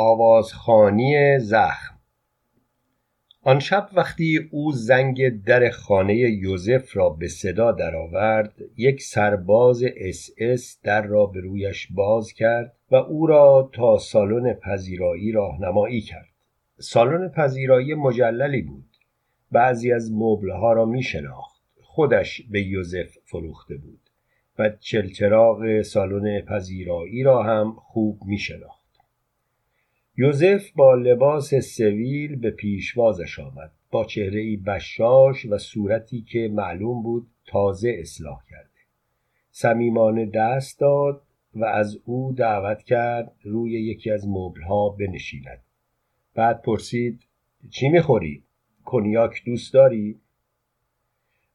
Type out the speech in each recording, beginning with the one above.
آوازخوانی زخم. آن شب وقتی او زنگ در خانه یوزف را به صدا درآورد یک سرباز اس اس در را به رویش باز کرد و او را تا سالن پذیرایی راهنمایی کرد. سالن پذیرایی مجللی بود. بعضی از مبلها را می شناخت. خودش به یوزف فروخته بود و چلچراغ سالن پذیرایی را هم خوب می شناخت. یوزف با لباس سویل به پیشوازش آمد. با چهره بشاش و صورتی که معلوم بود تازه اصلاح کرده. صمیمانه دست داد و از او دعوت کرد روی یکی از مبلها بنشیند. بعد پرسید چی می‌خوری؟ کنیاک دوست داری؟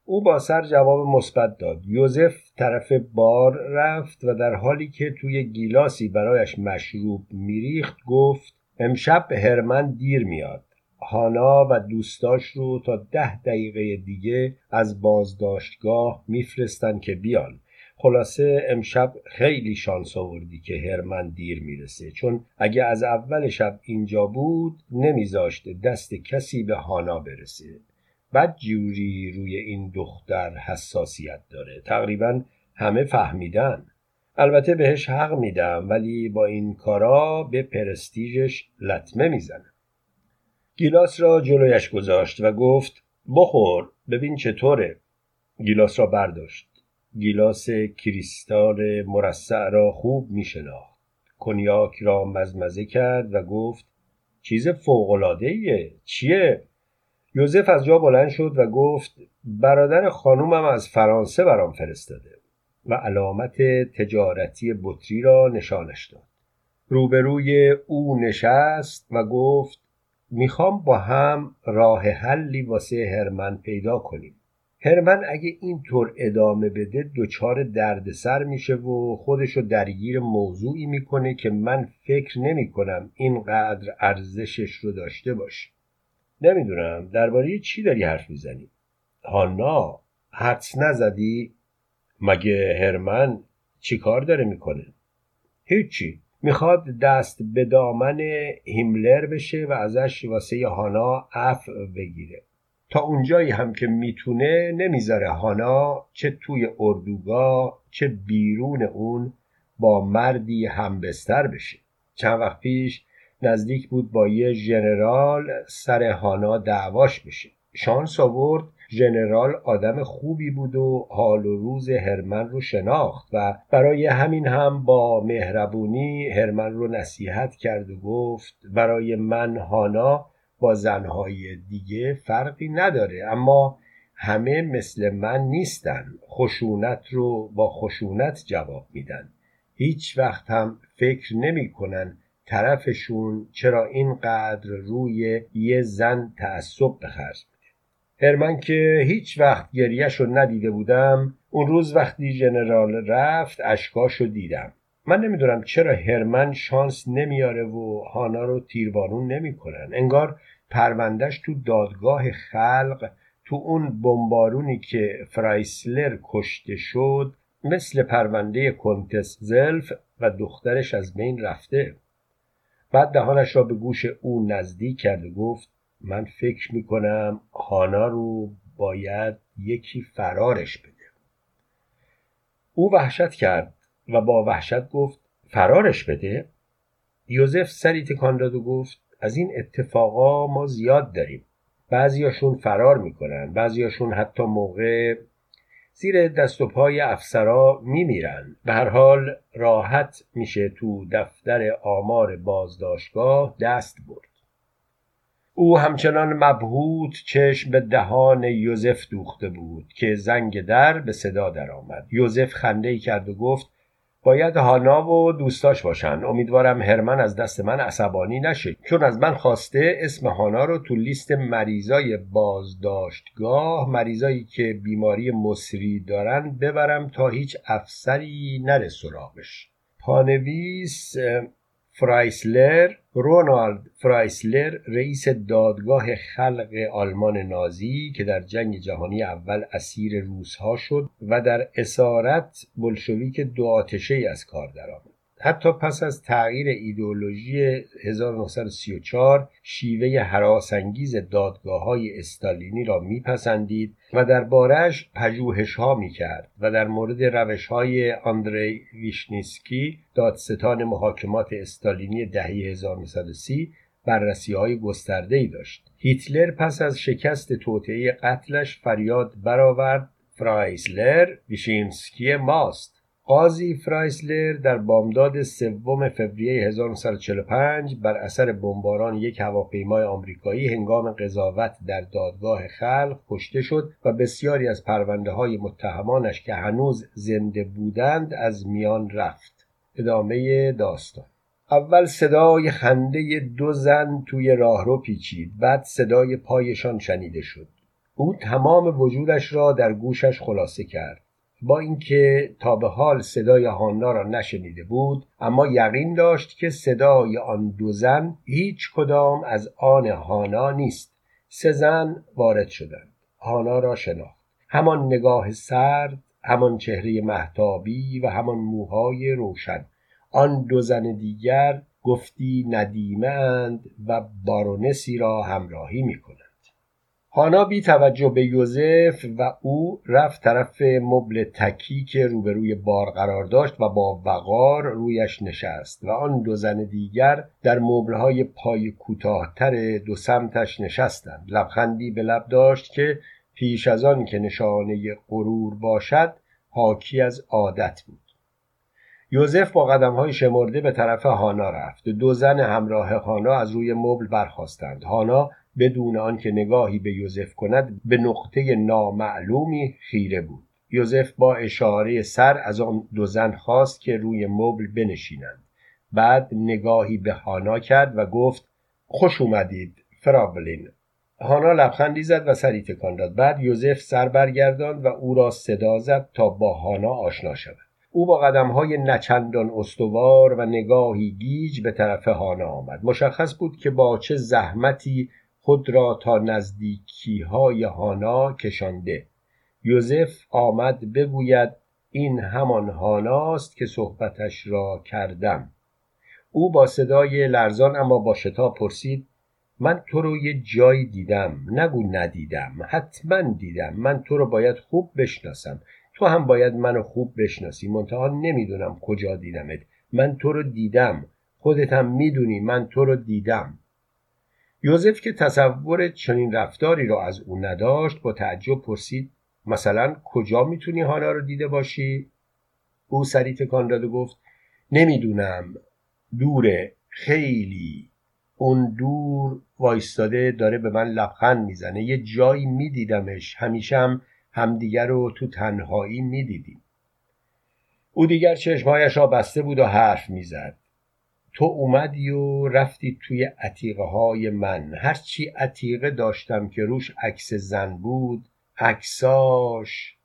او با سر جواب مثبت داد. یوزف طرف بار رفت و در حالی که توی گیلاسی برایش مشروب میریخت گفت امشب هرمن دیر میاد. هانا و دوستاش رو تا ده دقیقه دیگه از بازداشتگاه میفرستن که بیان. خلاصه امشب خیلی شانس آوردی که هرمن دیر می‌رسه چون اگه از اول شب اینجا بود نمیذاشته دست کسی به هانا برسه. بد جوری روی این دختر حساسیت داره. تقریبا همه فهمیدن. البته بهش حق میدم ولی با این کارا به پرستیژش لطمه می‌زنه گیلاس را جلویش گذاشت و گفت بخور ببین چطوره. گیلاس را برداشت. گیلاس کریستال مرصع را خوب میشناخت. کنیاک را مزمزه کرد و گفت چیز فوقالعادهایه. چیه؟ یوزف از جا بلند شد و گفت برادر خانومم از فرانسه برام فرستاده. و علامت تجارتی بطری را نشانش داد. روبروی او نشست و گفت می‌خوام با هم راه حلی واسه هرمن پیدا کنیم. هرمن اگه اینطور ادامه بده دچار دردسر میشه و خودشو درگیر موضوعی می‌کنه که من فکر نمی‌کنم اینقدر ارزشش رو داشته باشه. نمی‌دونم درباره چی داری حرف می‌زنی؟ هانا حدس نزدی؟ مگه هرمن چی کار داره می‌کنه؟ هیچی. می‌خواد دست به دامن هیملر بشه و ازش واسه هانا عفو بگیره. تا اونجایی هم که می‌تونه نمی‌ذاره هانا چه توی اردوگاه چه بیرون اون با مردی همبستر بشه. چند وقت پیش نزدیک بود با یه ژنرال سر هانا دعواش بشه. شانس آورد ژنرال آدم خوبی بود و حال و روز هرمن رو شناخت و برای همین هم با مهربونی هرمن رو نصیحت کرد و گفت برای من هانا با زنهای دیگه فرقی نداره اما همه مثل من نیستن خشونت رو با خشونت جواب میدن. هیچ وقت هم فکر نمی‌کنن طرفشون چرا اینقدر روی یه زن تعصب بخرج هرمن که هیچ وقت گریش رو ندیده بودم اون روز وقتی ژنرال رفت اشکاشو دیدم. من نمی‌دونم چرا هرمن شانس نمیاره و هانا رو تیربارون نمی‌کنن. انگار پروندهش تو دادگاه خلق تو اون بمبارونی که فرایسلر کشته شد مثل پرونده کنتس زلف و دخترش از بین رفته. بعد دهانش را به گوش او نزدیک کرد و گفت من فکر می‌کنم هانا رو باید یکی فرارش بده. او وحشت کرد و با وحشت گفت فرارش بده؟ یوزف سری تکان داد و گفت از این اتفاقا ما زیاد داریم. بعضیاشون فرار می‌کنن بعضیاشون حتی موقع زیر دست و پای افسرا میمیرن. به هر حال راحت میشه تو دفتر آمار بازداشتگاه دست برد. او همچنان مبهوت چشم به دهان یوزف دوخته بود که زنگ در به صدا درآمد. یوزف خنده کرد و گفت باید هانا و دوستاش باشن. امیدوارم هرمن از دست من عصبانی نشه. چون از من خواسته اسم هانا رو تو لیست مریضای بازداشتگاه مریضایی که بیماری مصری دارن ببرم تا هیچ افسری نره سراغش. پانویس فرایسلر رونالد فرایسلر رئیس دادگاه خلق آلمان نازی که در جنگ جهانی اول اسیر روسها شد و در اسارت بلشویک دو آتشه از کار درآمد. حتی پس از تغییر ایدئولوژی 1934 شیوه هراس‌انگیز دادگاه های استالینی را میپسندید و درباره‌اش پژوهش ها می کرد و در مورد روش های آندری ویشینسکی دادستان محاکمات استالینی دهه 1930 بررسی های گسترده ای داشت. هیتلر پس از شکست توطئه قتلش فریاد برآورد. فرایسلر ویشینسکی ماست. قاضی فرایسلر در بامداد سوم فوریه 1945 بر اثر بمباران یک هواپیمای آمریکایی هنگام قضاوت در دادگاه خلق کشته شد و بسیاری از پرونده های متهمانش که هنوز زنده بودند از میان رفت. ادامه داستان. اول صدای خنده دو زن توی راهرو پیچید. بعد صدای پایشان شنیده شد. او تمام وجودش را در گوشش خلاصه کرد. با اینکه تا به حال صدای هانا را نشنیده بود اما یقین داشت که صدای آن دو زن هیچ کدام از آن هانا نیست. سه زن وارد شدند. هانا را شناخت. همان نگاه سرد همان چهره محتابی و همان موهای روشن. آن دو زن دیگر گفتی ندیمه اند و بارونسی را همراهی می هانا بی توجه به یوزف و او رفت طرف مبل تکی که روبروی بار قرار داشت و با وقار رویش نشست و آن دو زن دیگر در مبلهای پای کوتاهتر دو سمتش نشستند. لبخندی به لب داشت که پیش از آن که نشانه غرور باشد حاکی از عادت بود. یوزف با قدم های شمرده به طرف هانا رفت. دو زن همراه هانا از روی مبل برخواستند هانا بدون آنکه نگاهی به یوزف کند به نقطه نامعلومی خیره بود. یوزف با اشاره سر از آن دو زن خواست که روی مبل بنشینند. بعد نگاهی به هانا کرد و گفت خوش اومدید فرابلین هانا لبخندی زد و سری تکان داد. بعد یوزف سر برگرداند و او را صدا زد تا با هانا آشنا شود. او با قدم های نچندان استوار و نگاهی گیج به طرف هانا آمد. مشخص بود که با چه زحمتی خود را تا نزدیکی های هانا کشانده. یوزف آمد بگوید این همان هاناست که صحبتش را کردم. او با صدای لرزان اما با شتاب پرسید من تو رو یه جایی دیدم نگو ندیدم حتما دیدم من تو رو باید خوب بشناسم. تو هم باید منو خوب بشناسی منتها نمی‌دونم کجا دیدمت. من تو رو دیدم خودت هم می‌دونی من تو رو دیدم. یوزف که تصور چنین رفتاری را از او نداشت با تعجب پرسید مثلا کجا می‌تونی حالا رو دیده باشی؟ او سری تکان داد و گفت نمی‌دونم. دوره خیلی. اون دور وایستاده داره به من لبخند می‌زنه. یه جایی میدیدمش. همیشه هم همدیگر رو تو تنهایی می‌دیدیم. او دیگر چشمهایش را بسته بود و حرف می‌زد. تو اومدی و رفتی توی عتیقه های من هرچی عتیقه داشتم که روش عکس زن بود عکساش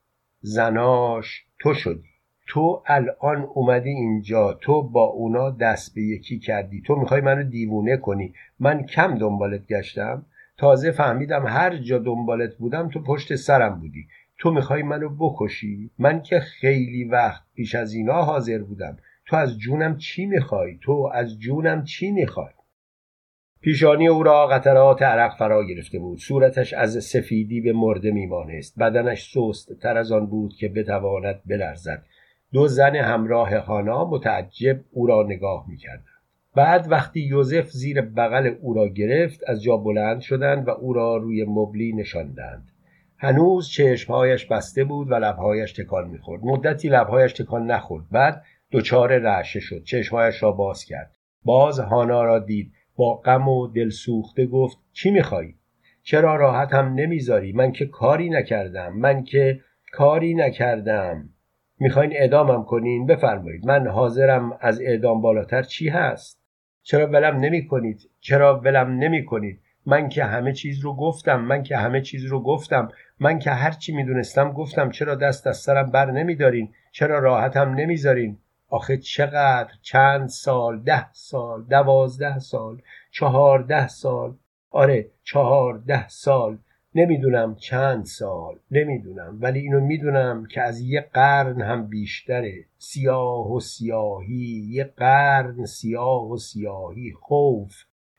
زناش تو شدی. تو الان اومدی اینجا تو با اونا دست به یکی کردی. تو می‌خوای منو دیوونه کنی. من کم دنبالت گشتم. تازه فهمیدم هر جا دنبالت بودم تو پشت سرم بودی. تو می‌خوای منو بکشی؟ من که خیلی وقت پیش از اینا حاضر بودم. تو از جونم چی می‌خوای؟ تو از جونم چی می‌خوای؟ پیشانی او را قطرات عرق فرا گرفته بود. صورتش از سفیدی به مرده میمانست بدنش سست تر از آن بود که بتواند بلرزد. دو زن همراه هانا متعجب او را نگاه می‌کردند. بعد وقتی یوزف زیر بغل او را گرفت از جا بلند شدند و او را روی مبلی نشاندند. هنوز چشمهایش بسته بود و لبهایش تکان می‌خورد. مدتی لبهایش تکان نخورد. بعد دچار رعشه شد. چشمهایش را باز کرد. باز هانا را دید. با غم و دل سوخته گفت چی میخوایی؟ چرا راحت هم نمی‌ذاری؟ من که کاری نکردم. من که کاری نکردم. می‌خواین اعدامم کنین؟ بفرمایید. من حاضرم از اعدام بالاتر چی هست؟ چرا ولم نمی کنید چرا ولم نمی کنید من که همه چیز رو گفتم. من که همه چیز رو گفتم. من که هر چی می‌دونستم گفتم. چرا دست از سرم بر نمیدارین؟ چرا راحتم نمی‌ذارین؟ آخه چقدر چند سال ده سال دوازده سال چهارده سال. آره چهارده سال. نمی‌دونم چند سال نمی‌دونم. ولی اینو می‌دونم که از یه قرن هم بیشتره. سیاه و سیاهی یه قرن سیاه و سیاهی. خوف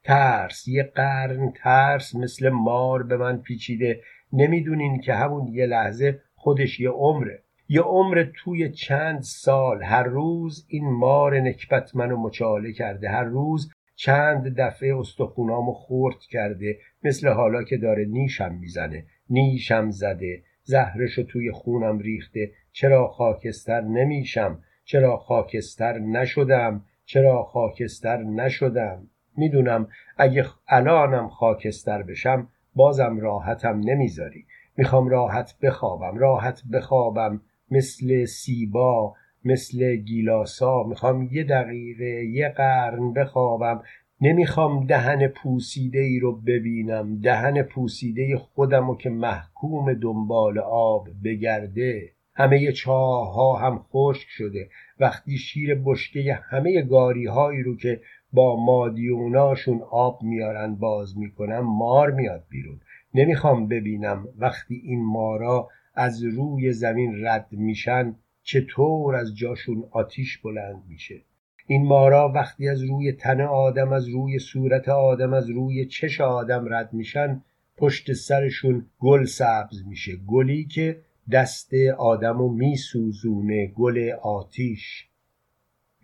ترس. یه قرن ترس مثل مار به من پیچیده. نمی‌دونین که همون یه لحظه خودش یه عمره. یه عمر توی چند سال هر روز این مار نکبت منو مچاله کرده. هر روز چند دفعه استخونامو خورد کرده. مثل حالا که داره نیشم می‌زنه. نیشم زده. زهرشو توی خونم ریخته. چرا خاکستر نمیشم؟ چرا خاکستر نشدم؟ چرا خاکستر نشدم؟ می‌دونم اگه الانم خاکستر بشم بازم راحتم نمی‌ذاری. می‌خوام راحت بخوابم. راحت بخوابم. مثل سیبا مثل گیلاسا. می‌خوام یه دقیقه یه قرن بخوابم. نمی‌خوام دهن پوسیده ای رو ببینم. دهن پوسیده خودم رو که محکوم دنبال آب بگرده. همه چاه ها هم خشک شده. وقتی شیر بشکه همه گاری هایی رو که با مادیوناشون آب میارن باز می‌کنم مار میاد بیرون. نمی‌خوام ببینم وقتی این مارا از روی زمین رد میشن چطور از جاشون آتیش بلند میشه. این مارا وقتی از روی تن آدم از روی صورت آدم از روی چش آدم رد میشن پشت سرشون گل سبز میشه. گلی که دست آدمو میسوزونه گل آتیش.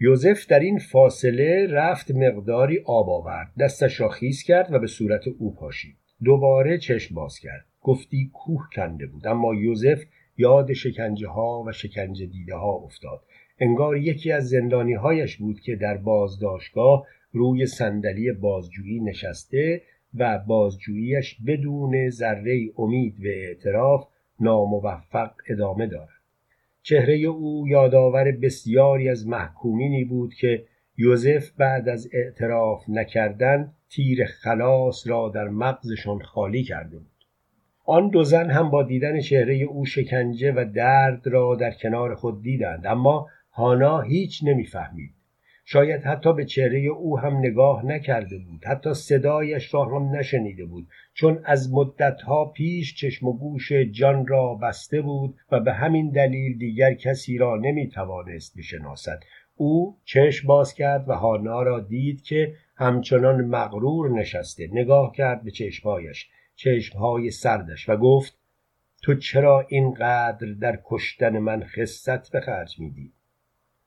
یوزف در این فاصله رفت مقداری آب آورد. دستش را خیز کرد و به صورت او پاشید. دوباره چشم باز کرد. گفتی کوه کنده بود. اما یوزف یاد شکنجه ها و شکنجه دیده ها افتاد. انگار یکی از زندانی هایش بود که در بازداشتگاه روی صندلی بازجویی نشسته و بازجوییش بدون ذره امید و اعتراف ناموفق ادامه دارد. چهره او یادآور بسیاری از محکومینی بود که یوزف بعد از اعتراف نکردن تیر خلاص را در مغزشان خالی کرده بود. آن دو زن هم با دیدن چهره او شکنجه و درد را در کنار خود دیدند. اما هانا هیچ نمی‌فهمید. شاید حتی به چهره او هم نگاه نکرده بود. حتی صدایش را هم نشنیده بود. چون از مدتها پیش چشم و گوش جان را بسته بود و به همین دلیل دیگر کسی را نمی توانست بشناسد. او چشم باز کرد و هانا را دید که همچنان مغرور نشسته. نگاه کرد به چشمهایش. چشمهای سردش و گفت تو چرا اینقدر در کشتن من خصت به خرج میدی؟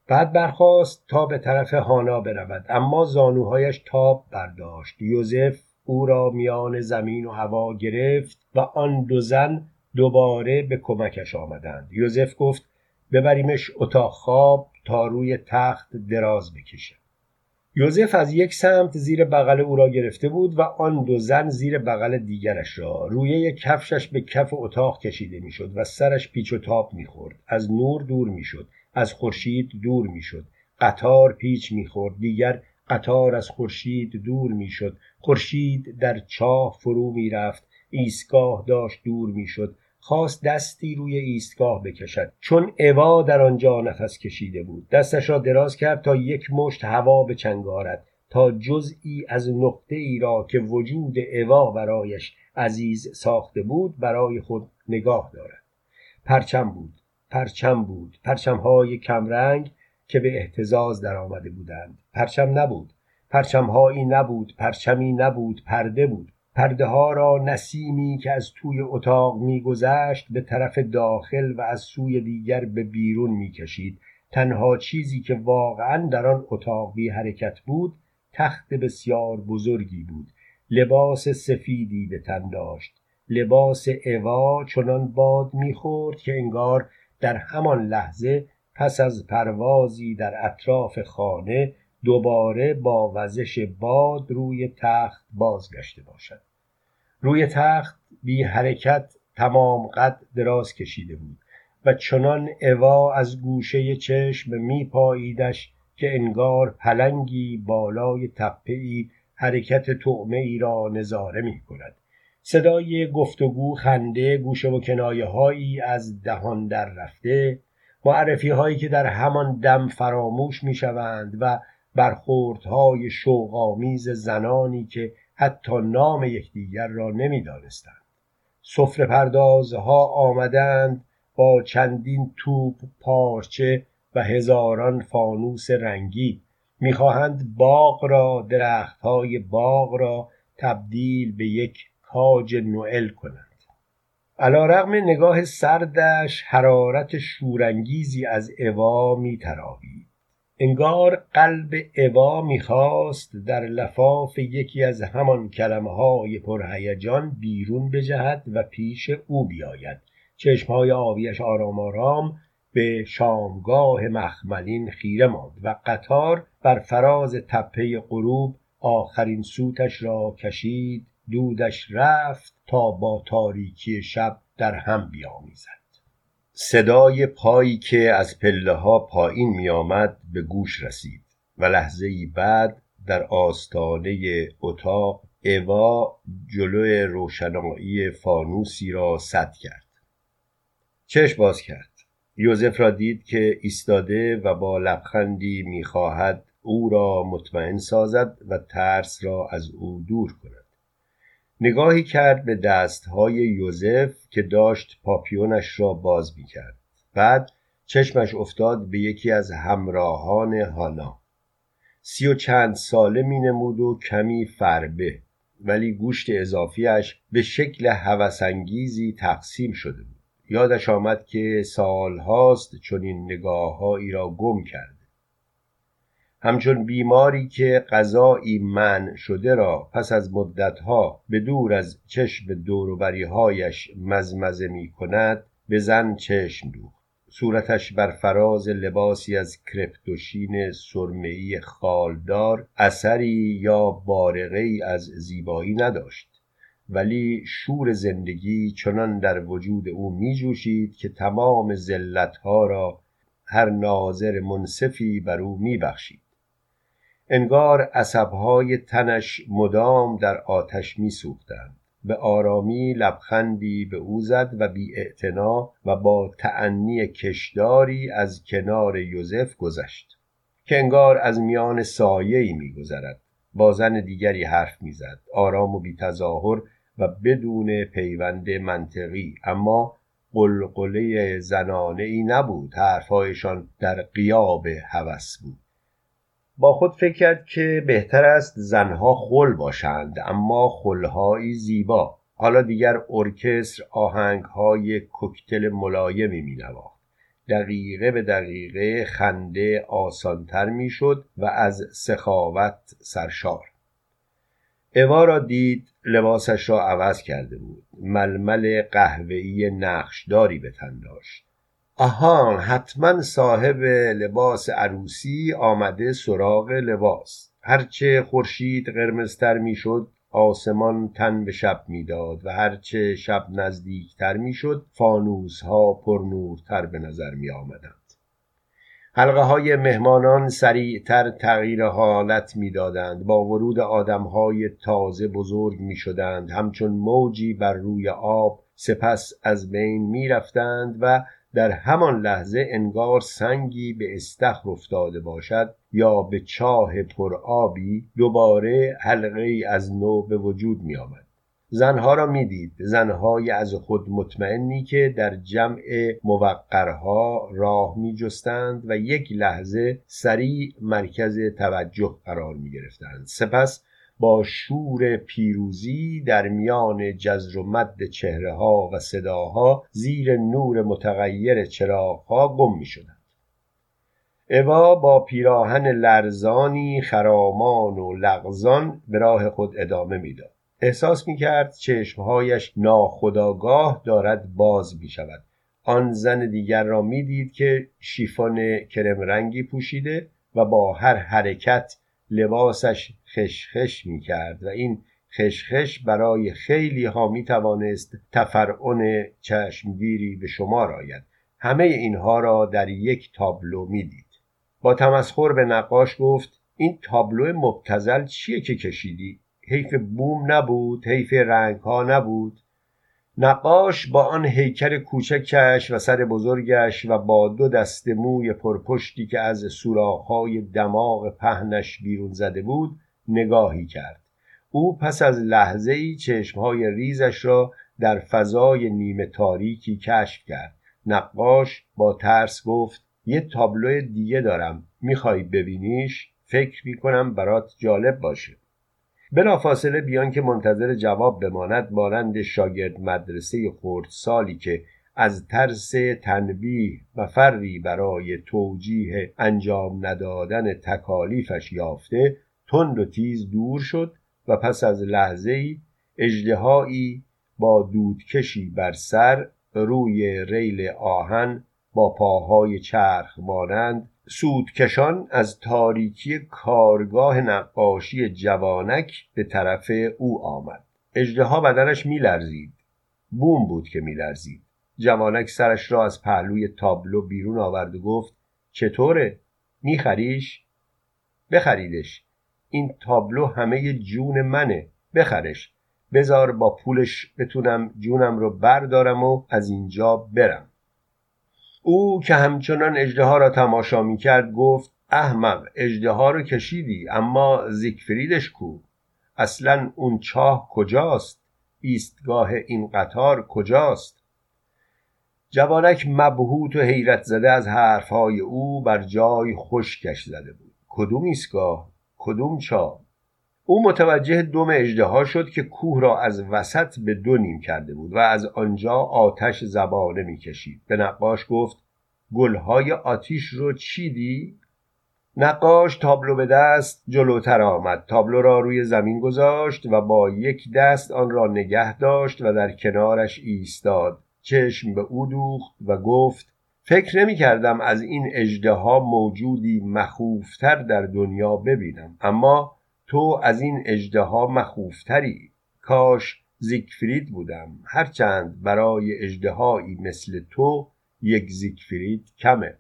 بعد برخواست تا به طرف هانا برود اما زانوهایش تاب برداشت. یوزف او را میان زمین و هوا گرفت و آن دو زن دوباره به کمکش آمدند. یوزف گفت ببریمش اتاق خواب تا روی تخت دراز بکشه یوزف از یک سمت زیر بغل او را گرفته بود و آن دو زن زیر بغل دیگرش را. روی کفشش به کف اتاق کشیده می‌شد و سرش پیچ و تاب می‌خورد. از نور دور می‌شد. از خورشید دور می‌شد. قطار پیچ می‌خورد. دیگر قطار از خورشید دور می‌شد. خورشید در چاه فرو می‌رفت. ایستگاه داشت دور می‌شد. خواست دستی روی ایستگاه بکشد چون اوا در آنجا نفس کشیده بود. دستش را دراز کرد تا یک مشت هوا به چنگارد تا جزئی از نقطه ای را که وجود اوا برایش عزیز ساخته بود برای خود نگاه دارد. پرچم بود پرچم بود پرچمهای کمرنگ که به احتزاز در آمده بودند. پرچم نبود پرچمهایی نبود پرچمی نبود پرده بود. پرده ها را نسیمی که از توی اتاق میگذشت به طرف داخل و از سوی دیگر به بیرون می‌کشید. تنها چیزی که واقعا در آن اتاق بی حرکت بود تخت بسیار بزرگی بود. لباس سفیدی به تن داشت. لباس اوا چنان باد می‌خورد که انگار در همان لحظه پس از پروازی در اطراف خانه دوباره با وزش باد روی تخت بازگشته باشد. روی تخت بی حرکت تمام قد دراز کشیده بود و چنان اوا از گوشه چشم می پاییدش که انگار پلنگی بالای تپه ای حرکت طعمه ای را نظاره می کند. صدای گفتگو خنده گوشه و کنایه هایی از دهان در رفته معرفی هایی که در همان دم فراموش می شوند و برخوردهای شوقآمیز زنانی که حتی نام یکدیگر را نمی‌دانستند. سفره پردازها آمدند با چندین توپ پارچه و هزاران فانوس رنگی. می‌خواهند باغ را درختهای باغ را تبدیل به یک کاج نوئل کنند. علا رغم نگاه سردش حرارت شورانگیزی از اوا میتراوید. انگار قلب اوا می‌خواست در لفاف یکی از همان کلمه های پرهیجان بیرون بجهد و پیش او بیاید. چشمهای آبیش آرام آرام به شامگاه مخملین خیره ماند و قطار بر فراز تپه غروب آخرین سوتش را کشید دودش رفت تا با تاریکی شب در هم بیامیزد. صدای پایی که از پله ها پایین می آمد به گوش رسید و لحظه ای بعد در آستانه اتاق اوا جلو روشنایی فانوسی را سد کرد. چشم باز کرد. یوزف را دید که ایستاده و با لبخندی می‌خواهد او را مطمئن سازد و ترس را از او دور کند. نگاهی کرد به دستهای یوزف که داشت پاپیونش را باز می‌کرد. بعد چشمش افتاد به یکی از همراهان هانا. سی و چند ساله می نمود و کمی فربه ولی گوشت اضافیش به شکل هوسانگیزی تقسیم شده بود. یادش آمد که سالهاست چنین نگاههایی را گم کرد. همچون بیماری که غذایی من شده را پس از مدتها به دور از چشم دوروبریهایش مزمزه می کند به زن چشم دوخت صورتش بر فراز لباسی از کرپتوشین سرمهای خالدار اثری یا بارقه از زیبایی نداشت ولی شور زندگی چنان در وجود او می جوشید که تمام زلتها را هر ناظر منصفی بر او می. انگار عصبهای تنش مدام در آتش می سوختند. به آرامی لبخندی به او زد و بی و با تعنی کشداری از کنار یوزف گذشت که انگار از میان سایه‌ای میگذرد. با زن دیگری حرف می‌زد. آرام و بی تظاهر و بدون پیوند منطقی. اما قلقله زنانه ای نبود. حرفهایشان در قیاب هوس بود. با خود فکر کرد که بهتر است زنها خل باشند اما خلهایی زیبا. حالا دیگر ارکستر آهنگهای کوکتل ملایمی مینواخت. دقیقه به دقیقه خنده آسانتر می‌شد و از سخاوت سرشار. اوا را دید لباسش را عوض کرده بود. ململ قهوه‌ای نقشداری به تن داشت. آهان حتما صاحب لباس عروسی آمده سراغ لباس. هرچه خورشید قرمزتر می‌شد آسمان تن به شب می‌داد و هرچه شب نزدیکتر می‌شد فانوس ها پر نورتر به نظر می آمدند حلقه های مهمانان سریعتر تغییر حالت می‌دادند. با ورود آدم های تازه بزرگ می شدند همچون موجی بر روی آب سپس از بین می رفتند و در همان لحظه انگار سنگی به استخر افتاده باشد یا به چاه پرآبی دوباره حلقه از نو به وجود می آمد. زنها را می‌دید زنهای از خود مطمئنی که در جمع موقرها راه می جستند و یک لحظه سریع مرکز توجه قرار می گرفتند سپس با شور پیروزی در میان جزر و مد چهره ها و صداها زیر نور متغیر چراغها گم می شدند. اوا با پیراهن لرزانی خرامان و لغزان به راه خود ادامه می‌داد احساس می کرد چشمهایش ناخداگاه دارد باز می شود آن زن دیگر را می‌دید که شیفون کرم رنگی پوشیده و با هر حرکت لباسش خشخش می کرد و این خشخش برای خیلی ها می توانست تفرعن چشمگیری به شما آید همه اینها را در یک تابلو می دید. با تمسخر به نقاش گفت این تابلو مبتزل چیه که کشیدی؟ حیف بوم نبود حیف رنگ ها نبود نقاش با آن هیکل کوچکش و سر بزرگش و با دو دست موی پرپشتی که از سوراخ‌های دماغ پهنش بیرون زده بود نگاهی کرد. او پس از لحظه ای چشمهای ریزش را در فضای نیمه تاریکی کشف کرد. نقاش با ترس گفت یه تابلو دیگه دارم. می‌خوای ببینیش؟ فکر می‌کنم برات جالب باشه. بلافاصله بیان که منتظر جواب بماند مانند شاگرد مدرسه سالی که از ترس تنبیه و فری برای توجیه انجام ندادن تکالیفش یافته تند و تیز دور شد و پس از لحظه ای با دودکشی بر سر روی ریل آهن با پاهای چرخ مانند سودکشان از تاریکی کارگاه نقاشی جوانک به طرف او آمد. اجدها بدنش میلرزید. بوم بود که میلرزید. جوانک سرش را از پهلوی تابلو بیرون آورد و گفت چطوره؟ میخریش؟ بخریدش. این تابلو همه جون منه. بخرش. بزار با پولش بتونم جونم رو بردارم و از اینجا برم. او که همچنان اجده را تماشا می کرد گفت احمق اجده رو کشیدی اما زیگفریدش کو. اصلا اون چاه کجاست؟ ایستگاه این قطار کجاست؟ جوانک مبهوت و حیرت زده از حرفهای او بر جای خشکش زده بود. کدوم ایستگاه؟ کدوم چاه؟ او متوجه دم اجدها شد که کوه را از وسط به دو نیم کرده بود و از آنجا آتش زبانه می‌کشید. به نقاش گفت گلهای آتیش رو چیدی؟ نقاش تابلو به دست جلوتر آمد. تابلو را روی زمین گذاشت و با یک دست آن را نگه داشت و در کنارش ایستاد. چشم به او دوخت و گفت فکر نمی کردم از این اجده موجودی مخوفتر در دنیا ببینم. اما تو از این اجدها مخوفتری. کاش زیگفرید بودم. هرچند برای اجدهایی مثل تو یک زیگفرید کمه.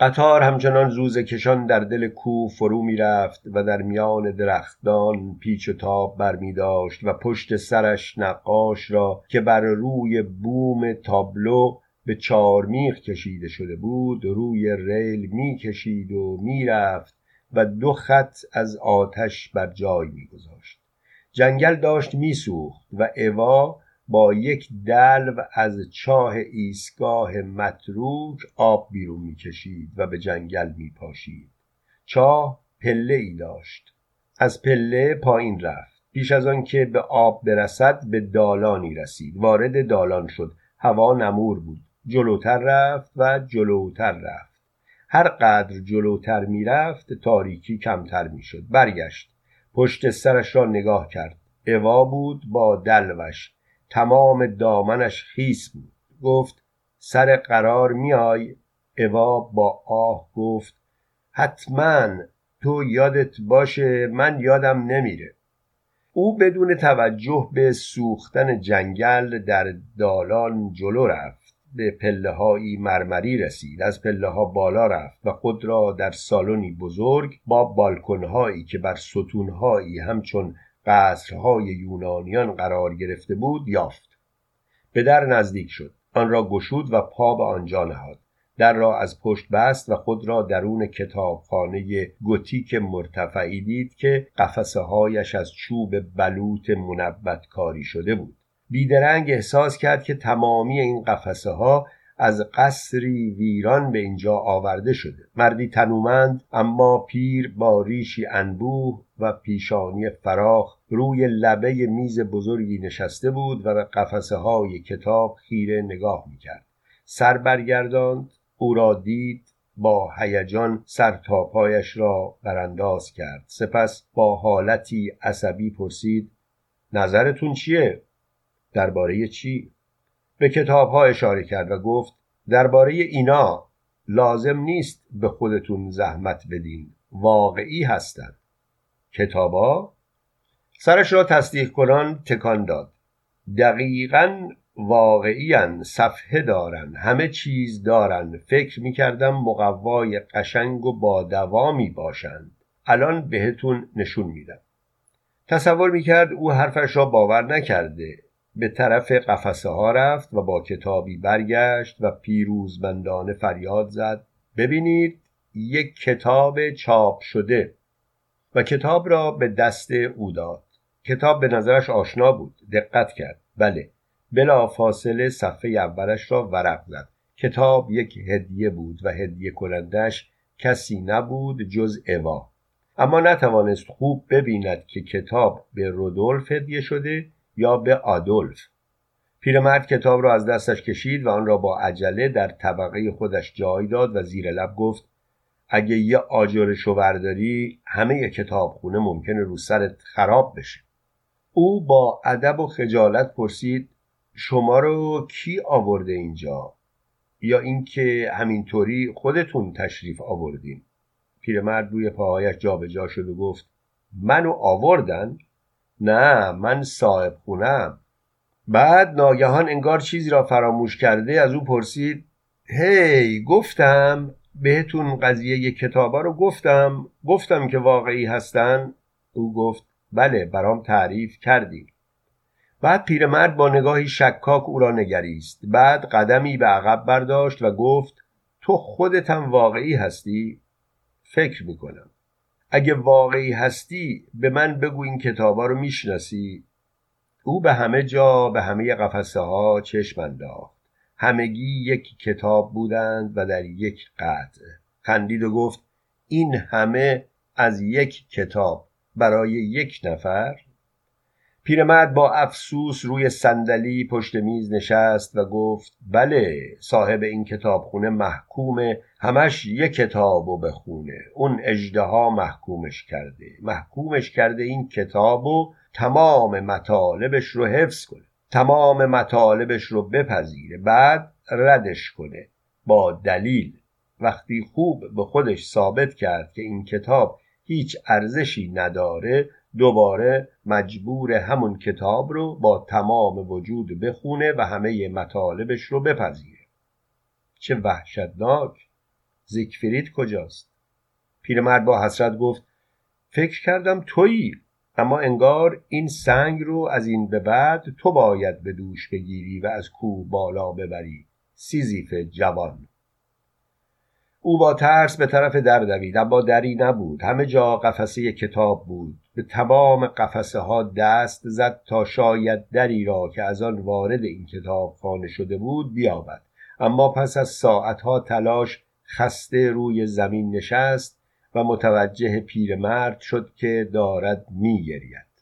قطار همچنان زوزه کشان در دل کوه فرو می رفت و در میان درختان پیچ و تاب بر می داشت و پشت سرش نقاش را که بر روی بوم تابلو به چارمیخ کشیده شده بود روی ریل می کشید و می رفت و دو خط از آتش بر جای میگذاشت. جنگل داشت میسوخت و اوا با یک دلو از چاه ایستگاه متروک آب بیرون می‌کشید و به جنگل میپاشید. چاه پله ای داشت. از پله پایین رفت. پیش از آن که به آب برسد به دالانی رسید. وارد دالان شد. هوا نمور بود. جلوتر رفت و جلوتر رفت. هر قدر جلوتر می‌رفت تاریکی کمتر می‌شد. برگشت. پشت سرش را نگاه کرد. اوا بود با دلوش. تمام دامنش خیس بود. گفت سر قرار میای؟ اوا با آه گفت حتما تو یادت باشه من یادم نمیره. او بدون توجه به سوختن جنگل در دالان جلو رفت. به پله هایی مرمری رسید. از پله ها بالا رفت و خود را در سالنی بزرگ با بالکن هایی که بر ستون هایی همچون قصرهای یونانیان قرار گرفته بود یافت. به در نزدیک شد. آن را گشود و پا به آنجا نهاد. در را از پشت بست و خود را درون کتابخانه گوتیک مرتفعی دید که قفسه هایش از چوب بلوط منبت کاری شده بود. بیدرنگ احساس کرد که تمامی این قفسه ها از قصری ویران به اینجا آورده شده. مردی تنومند اما پیر با ریشی انبوه و پیشانی فراخ روی لبه میز بزرگی نشسته بود و به قفسه های کتاب خیره نگاه می‌کرد. سر برگرداند او را دید با هیجان سر تا پایش را برانداز کرد. سپس با حالتی عصبی پرسید نظرتون چیه؟ درباره چی؟ به کتاب ها اشاره کرد و گفت درباره اینا لازم نیست به خودتون زحمت بدین. واقعی هستند کتابا سرش را تصدیق کنان تکان داد. دقیقا واقعی صفحه دارن. همه چیز دارن. فکر می‌کردم مقوای قشنگ و با دوامی باشند الان بهتون نشون میدم. تصور می‌کرد او حرفش را باور نکرده. به طرف قفسه ها رفت و با کتابی برگشت و پیروزمندانه فریاد زد. ببینید یک کتاب چاپ شده و کتاب را به دست او داد. کتاب به نظرش آشنا بود دقت کرد. بله بلا فاصله صفحه اولش را ورق زد. کتاب یک هدیه بود و هدیه کنندش کسی نبود جز اوا. اما نتوانست خوب ببیند که کتاب به رودولف هدیه شده یا به آدولف. پیرمرد کتاب را از دستش کشید و آن را با عجله در طبقه خودش جای داد و زیر لب گفت اگه یه آجر شورداری همه کتابخونه ممکنه رو سرت خراب بشه. او با ادب و خجالت پرسید شما رو کی آورده اینجا؟ یا اینکه همینطوری خودتون تشریف آوردین؟ پیرمرد روی پاهایش جابجا شد و گفت منو آوردن؟ نه من صاحب خونم. بعد ناگهان انگار چیزی را فراموش کرده از او پرسید هی گفتم بهتون قضیه کتابا رو گفتم گفتم که واقعی هستن؟ او گفت بله برام تعریف کردی. بعد پیرمرد با نگاهی شکاک او را نگریست. بعد قدمی به عقب برداشت و گفت تو خودتم واقعی هستی؟ فکر می‌کنم. اگه واقعی هستی به من بگو این کتابا رو می‌شناسی. او به همه جا به همه قفسه ها چشم انداخت. همگی یک کتاب بودند و در یک قطع خندید و گفت این همه از یک کتاب. برای یک نفر؟ پیرمرد با افسوس روی صندلی پشت میز نشست و گفت بله صاحب این کتابخونه محکومه همش یک کتابو بخونه اون اجدها محکومش کرده. محکومش کرده این کتابو تمام مطالبش رو حفظ کنه. تمام مطالبش رو بپذیره بعد ردش کنه. با دلیل. وقتی خوب به خودش ثابت کرد که این کتاب هیچ ارزشی نداره دوباره مجبور همون کتاب رو با تمام وجود بخونه و همه مطالبش رو بپذیره. چه وحشتناک! زیگفرید کجاست؟ پیرمرد با حسرت گفت فکر کردم تویی اما انگار این سنگ رو از این به بعد تو باید به دوش بگیری و از کوه بالا ببری سیزیف جوان. او با ترس به طرف در دوید اما دری نبود. همه جا قفسه کتاب بود. به تمام قفسه ها دست زد تا شاید دری را که از آن وارد این کتاب خانه شده بود بیابد. اما پس از ساعتها تلاش خسته روی زمین نشست و متوجه پیرمرد شد که دارد میگرید.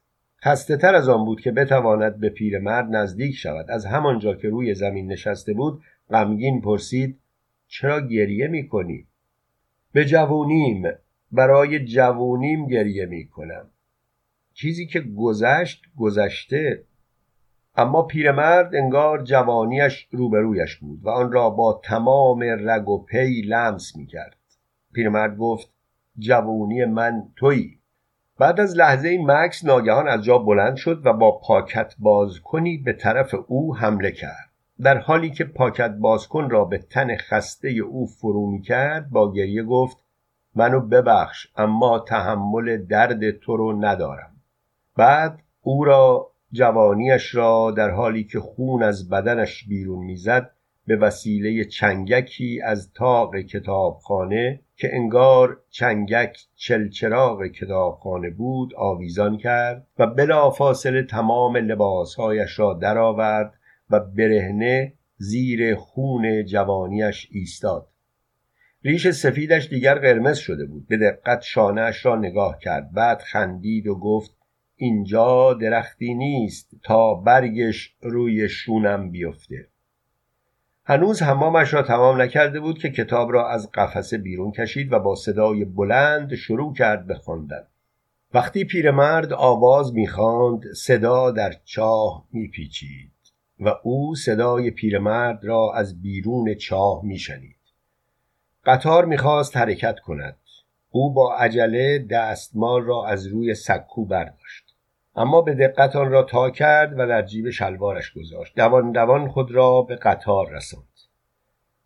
خسته تر از آن بود که بتواند به پیرمرد نزدیک شود. از همانجا که روی زمین نشسته بود غمگین پرسید چرا گریه می‌کنی؟ به جوونیم. برای جوونیم گریه می‌کنم. چیزی که گذشت گذشته اما پیرمرد انگار جوانیش روبرویش بود و آن را با تمام رگ و پی لمس می‌کرد. پیرمرد گفت جوونی من تویی. بعد از لحظه مکس ناگهان از جا بلند شد و با پاکت بازکنی به طرف او حمله کرد. در حالی که پاکت بازکن را به تن خسته او فرو می کرد با گریه گفت منو ببخش اما تحمل درد تو رو ندارم. بعد او را جوانیش را در حالی که خون از بدنش بیرون می‌زد به وسیله چنگکی از تاق کتابخانه که انگار چنگک چلچراغ کتابخانه بود آویزان کرد و بلافاصله تمام لباسهایش را درآورد و برهنه زیر خون جوانیش ایستاد. ریش سفیدش دیگر قرمز شده بود. به دقت شانهاش را نگاه کرد. بعد خندید و گفت اینجا درختی نیست تا برگش روی شونم بیفته. هنوز حمامش را تمام نکرده بود که کتاب را از قفسه بیرون کشید و با صدای بلند شروع کرد به خواندن. وقتی پیرمرد آواز می‌خواند صدا در چاه میپیچید و او صدای پیرمرد را از بیرون چاه میشنید. قطار می‌خواست حرکت کند. او با عجله دستمال را از روی سکو برداشت. اما به دقت آن را تا کرد و در جیب شلوارش گذاشت. دوان دوان خود را به قطار رساند.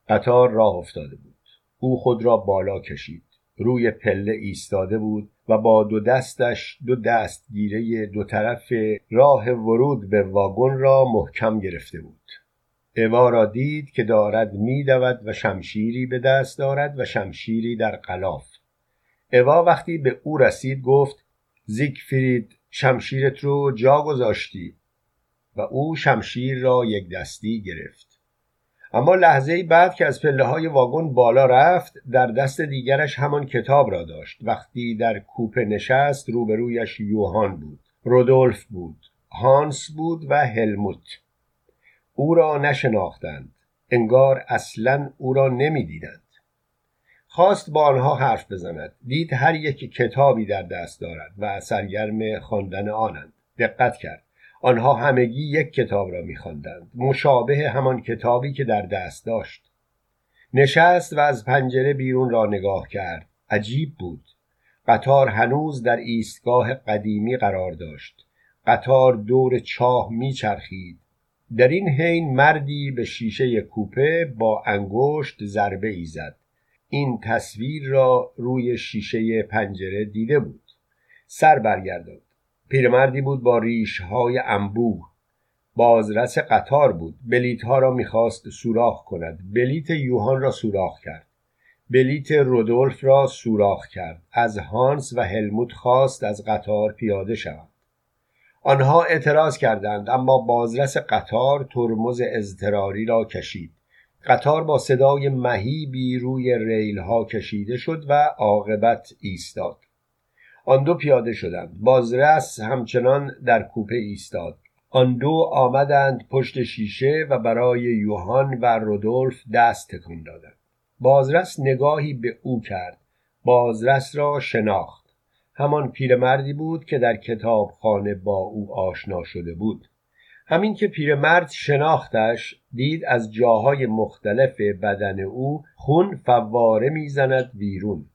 قطار راه افتاده بود. او خود را بالا کشید. روی پله ایستاده بود و با دو دستش دو دستگیره دو طرف راه ورود به واگن را محکم گرفته بود. اوا را دید که دارد میدود و شمشیری به دست دارد و شمشیری در قلاف اوا وقتی به او رسید گفت زیگفرید شمشیرت رو جا گذاشتی و او شمشیر را یک دستی گرفت. اما لحظه بعد که از پله های واگن بالا رفت در دست دیگرش همان کتاب را داشت. وقتی در کوپه نشست روبرویش یوهان بود رودولف بود هانس بود و هلموت. او را نشناختند. انگار اصلا او را نمی‌دیدند. خواست با آنها حرف بزند. دید هر یک کتابی در دست دارد و سرگرم خواندن آنند. دقت کرد. آنها همگی یک کتاب را میخواندند. مشابه همان کتابی که در دست داشت. نشست و از پنجره بیرون را نگاه کرد. عجیب بود. قطار هنوز در ایستگاه قدیمی قرار داشت. قطار دور چاه میچرخید. در این حین مردی به شیشه کوپه با انگشت ضربه ای زد این تصویر را روی شیشه پنجره دیده بود. سر برگرداند. پیرمردی بود با ریشهای انبوه. بازرس قطار بود. بلیت ها را می‌خواست سوراخ کند. بلیت یوهان را سوراخ کرد. بلیت رودولف را سوراخ کرد. از هانس و هلموت خواست از قطار پیاده شوند. آنها اعتراض کردند اما بازرس قطار ترمز اضطراری را کشید. قطار با صدای مهیبی روی ریل ها کشیده شد و عاقبت ایستاد. آن دو پیاده شدند. بازرس همچنان در کوپه ایستاد. آن دو آمدند پشت شیشه و برای یوهان و رودولف دست تکان دادند. بازرس نگاهی به او کرد. بازرس را شناخت. همان پیرمردی بود که در کتابخانه با او آشنا شده بود. همین که پیرمرد شناختش دید از جاهای مختلف بدن او خون فواره می‌زند بیرون.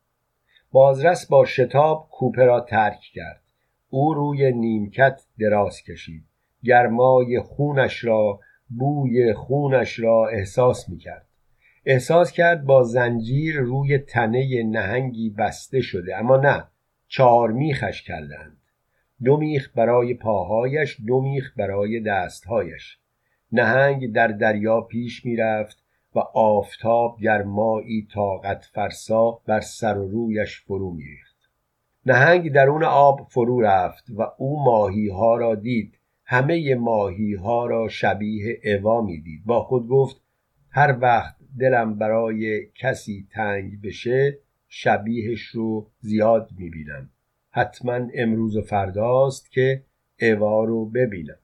بازرس با شتاب کوپه را ترک کرد. او روی نیمکت دراز کشید. گرمای خونش را بوی خونش را احساس می کرد احساس کرد با زنجیر روی تنه نهنگی بسته شده اما نه چهار میخش کردند دو میخ برای پاهایش دو میخ برای دستهایش. نهنگ در دریا پیش می‌رفت و آفتاب گرمایی طاقت فرسا بر سر و رویش فرو میریخت. نهنگ درون آب فرو رفت و او ماهی ها را دید. همه ماهی ها را شبیه اوا می‌دید. با خود گفت هر وقت دلم برای کسی تنگ بشه شبیهش رو زیاد می‌بینم. حتما امروز و فرداست که اوا رو ببینم.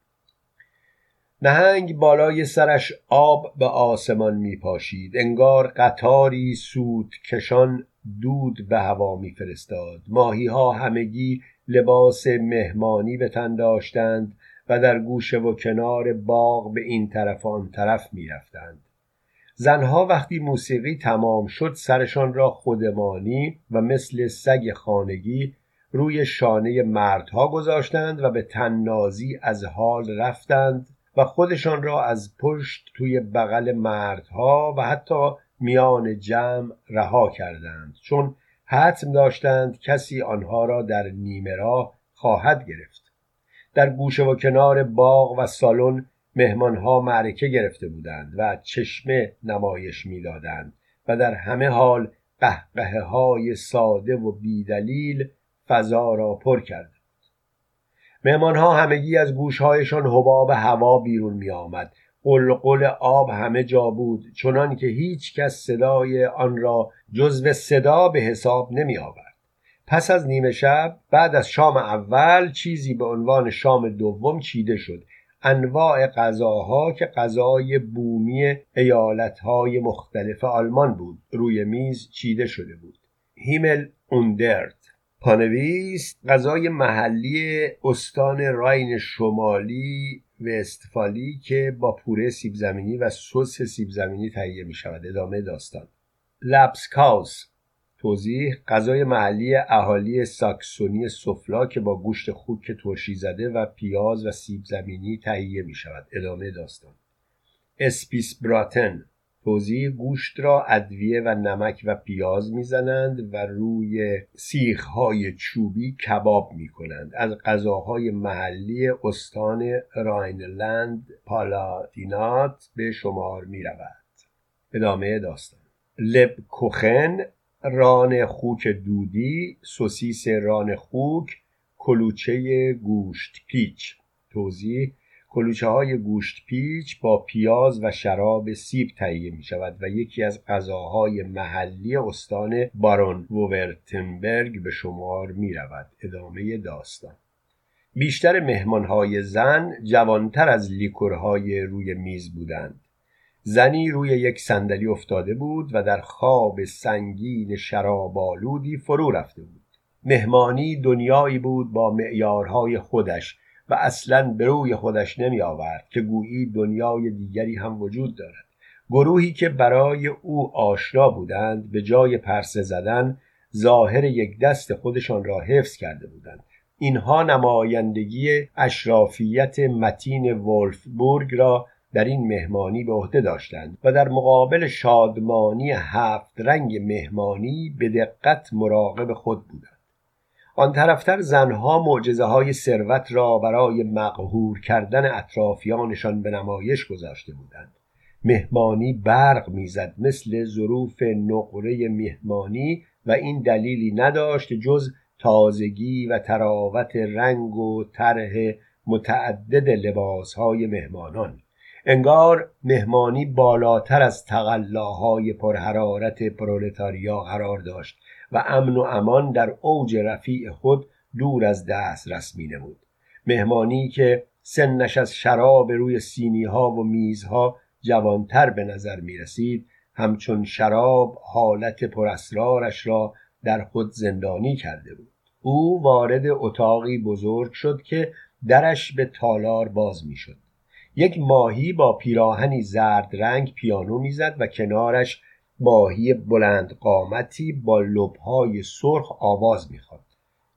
نهنگ بالای سرش آب به آسمان می پاشید انگار قطاری سود کشان دود به هوا می فرستاد ماهی ها همگی لباس مهمانی به تن داشتند و در گوشه و کنار باغ به این طرف و آن طرف می رفتند. زنها وقتی موسیقی تمام شد سرشان را خودمانی و مثل سگ خانگی روی شانه مردها گذاشتند و به تننازی از حال رفتند و خودشان را از پشت توی بغل مردها و حتی میان جمع رها کردند. چون حتم داشتند کسی آنها را در نیمه راه خواهد گرفت. در گوشه و کنار باغ و سالن مهمانها معرکه گرفته بودند و چشمه نمایش می‌دادند و در همه حال قهقه های ساده و بیدلیل فضا را پر کرد مهمانها همگی از گوشهایشان حباب هوا بیرون می آمد قلقل آب همه جا بود چنان که هیچ کس صدای آن را جزو صدا به حساب نمی آورد پس از نیمه شب بعد از شام اول چیزی به عنوان شام دوم چیده شد. انواع غذاها که غذای بومی ایالتهای مختلف آلمان بود روی میز چیده شده بود. هیمل اوندرت. پانویس غذای محلی استان راین شمالی وستفالی که با پوره سیب زمینی و سس سیب زمینی تهیه می شود ادامه داستان. لپسکاوس توضیح غذای محلی اهالی ساکسونی سفلا که با گوشت خوک ترشی زده و پیاز و سیب زمینی تهیه می شود ادامه داستان. Spießbraten. توضیح گوشت را ادویه و نمک و پیاز می‌زنند و روی سیخهای چوبی کباب می کنند از غذاهای محلی استان راینلند پالاتینات به شمار می رود ادامه داستان. Lebkuchen ران خوک دودی سوسیس ران خوک کلوچه گوشت پیچ. توضیح کلوچه های گوشت پیچ با پیاز و شراب سیب تهیه می شود و یکی از غذاهای محلی استان بارون وورتنبرگ به شمار می رود ادامه داستان. بیشتر مهمانهای زن جوانتر از لیکورهای روی میز بودند. زنی روی یک صندلی افتاده بود و در خواب سنگین شرابالودی فرو رفته بود. مهمانی دنیایی بود با معیارهای خودش و اصلا به روی خودش نمی آورد که گویی دنیای دیگری هم وجود دارد. گروهی که برای او آشنا بودند به جای پرسه زدن ظاهر یک دست خودشان را حفظ کرده بودند. اینها نمایندگی اشرافیت متین ولفبورگ را در این مهمانی به عهده داشتند و در مقابل شادمانی هفت رنگ مهمانی به دقت مراقب خود بودند. آن طرفتر زنها معجزه های ثروت را برای مقهور کردن اطرافیانشان به نمایش گذاشته بودند. مهمانی برق می‌زد مثل ظروف نقره مهمانی و این دلیلی نداشت جز تازگی و تراوت رنگ و طرح متعدد لباسهای مهمانان. انگار مهمانی بالاتر از تقلاهای پرحرارت پرولتاریا قرار داشت. و امن و امان در اوج رفیع خود دور از دست می نمود مهمانی که سنش از شراب روی سینی ها و میزها جوانتر به نظر می رسید همچون شراب حالت پراسرارش را در خود زندانی کرده بود. او وارد اتاقی بزرگ شد که درش به تالار باز می شد یک ماهی با پیراهنی زرد رنگ پیانو می‌زد و کنارش ماهی بلند قامتی با لبهای سرخ آواز می‌خواد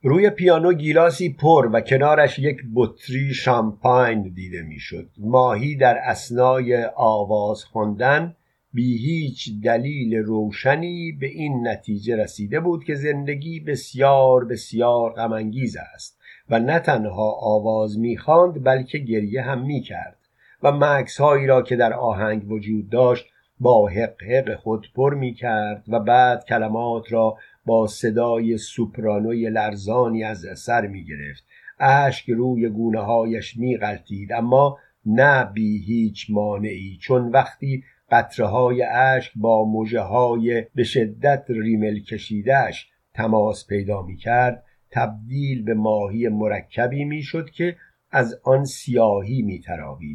روی پیانو گیلاسی پر و کنارش یک بطری شامپاین دیده می‌شد. ماهی در اسنای آواز خواندن بی هیچ دلیل روشنی به این نتیجه رسیده بود که زندگی بسیار بسیار غمانگیز است و نه تنها آواز می‌خواند بلکه گریه هم می‌کرد و مکس هایی را که در آهنگ وجود داشت با حق حق خود پر می کرد و بعد کلمات را با صدای سوپرانوی لرزانی از سر می گرفت. اشک روی گونه هایش می غلطید اما نه بی هیچ مانعی چون وقتی قطره های اشک با موجه های به شدت ریمل کشیدهش تماس پیدا می کرد تبدیل به ماهی مرکبی می شد که از آن سیاهی می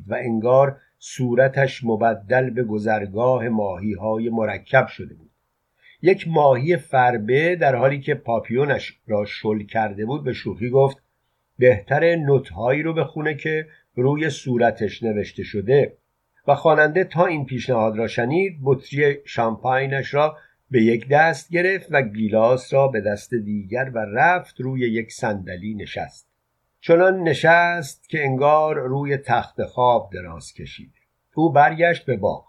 و انگار صورتش مبدل به گذرگاه ماهی های مرکب شده بود. یک ماهی فربه در حالی که پاپیونش را شل کرده بود به شوخی گفت بهتر نوتهایی رو بخونه که روی صورتش نوشته شده. و خواننده تا این پیشنهاد را شنید بطری شامپاینش را به یک دست گرفت و گیلاس را به دست دیگر و رفت روی یک صندلی نشست. چنان نشست که انگار روی تخت خواب دراز کشیده او برگشت به باغ.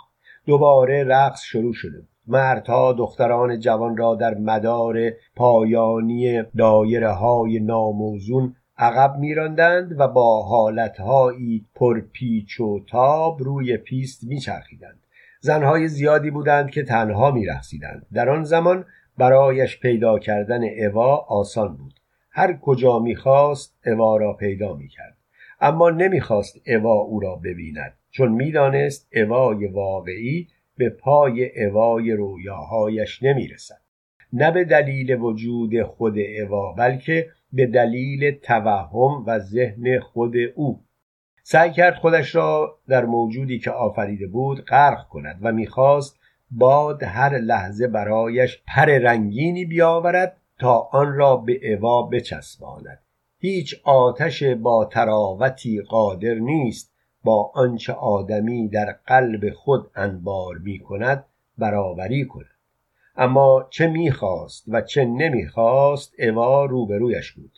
دوباره رقص شروع شده مردها دختران جوان را در مدار پایانی دایره های ناموزون عقب میراندند و با حالتهایی پرپیچ و تاب روی پیست میچرخیدند. زنهای زیادی بودند که تنها میرقصیدند. در آن زمان برایش پیدا کردن اوا آسان بود. هر کجا می‌خواست اوا را پیدا می‌کرد. اما نمی‌خواست اوا او را ببیند چون می‌دانست اوای واقعی به پای اوای رویاهایش نمی‌رسد. نه به دلیل وجود خود اوا بلکه به دلیل توهم و ذهن خود او. سعی کرد خودش را در موجودی که آفریده بود غرق کند و می‌خواست باد هر لحظه برایش پر رنگینی بیاورد تا آن را به اوا بچسباند. هیچ آتش با تراوتی قادر نیست با آنچه آدمی در قلب خود انبار می کند برابری کند. اما چه می‌خواست و چه نمی‌خواست اوا روبرویش بود.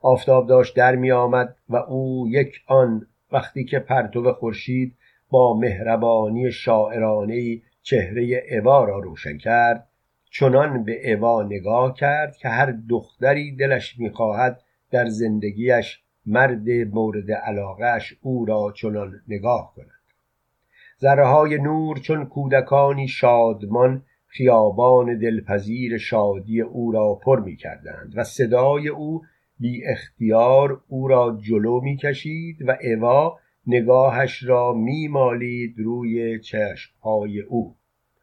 آفتاب داشت در می آمد و او یک آن وقتی که پرتو خورشید با مهربانی شاعرانه چهره اوا را روشن کرد چنان به اوا نگاه کرد که هر دختری دلش می‌خواهد در زندگیش مرد مورد علاقهش او را چنان نگاه کند. ذره نور چون کودکانی شادمان خیابان دلپذیر شادی او را پر می کردند و صدای او بی اختیار او را جلو می کشید و اوا نگاهش را میمالید روی چشمهای او.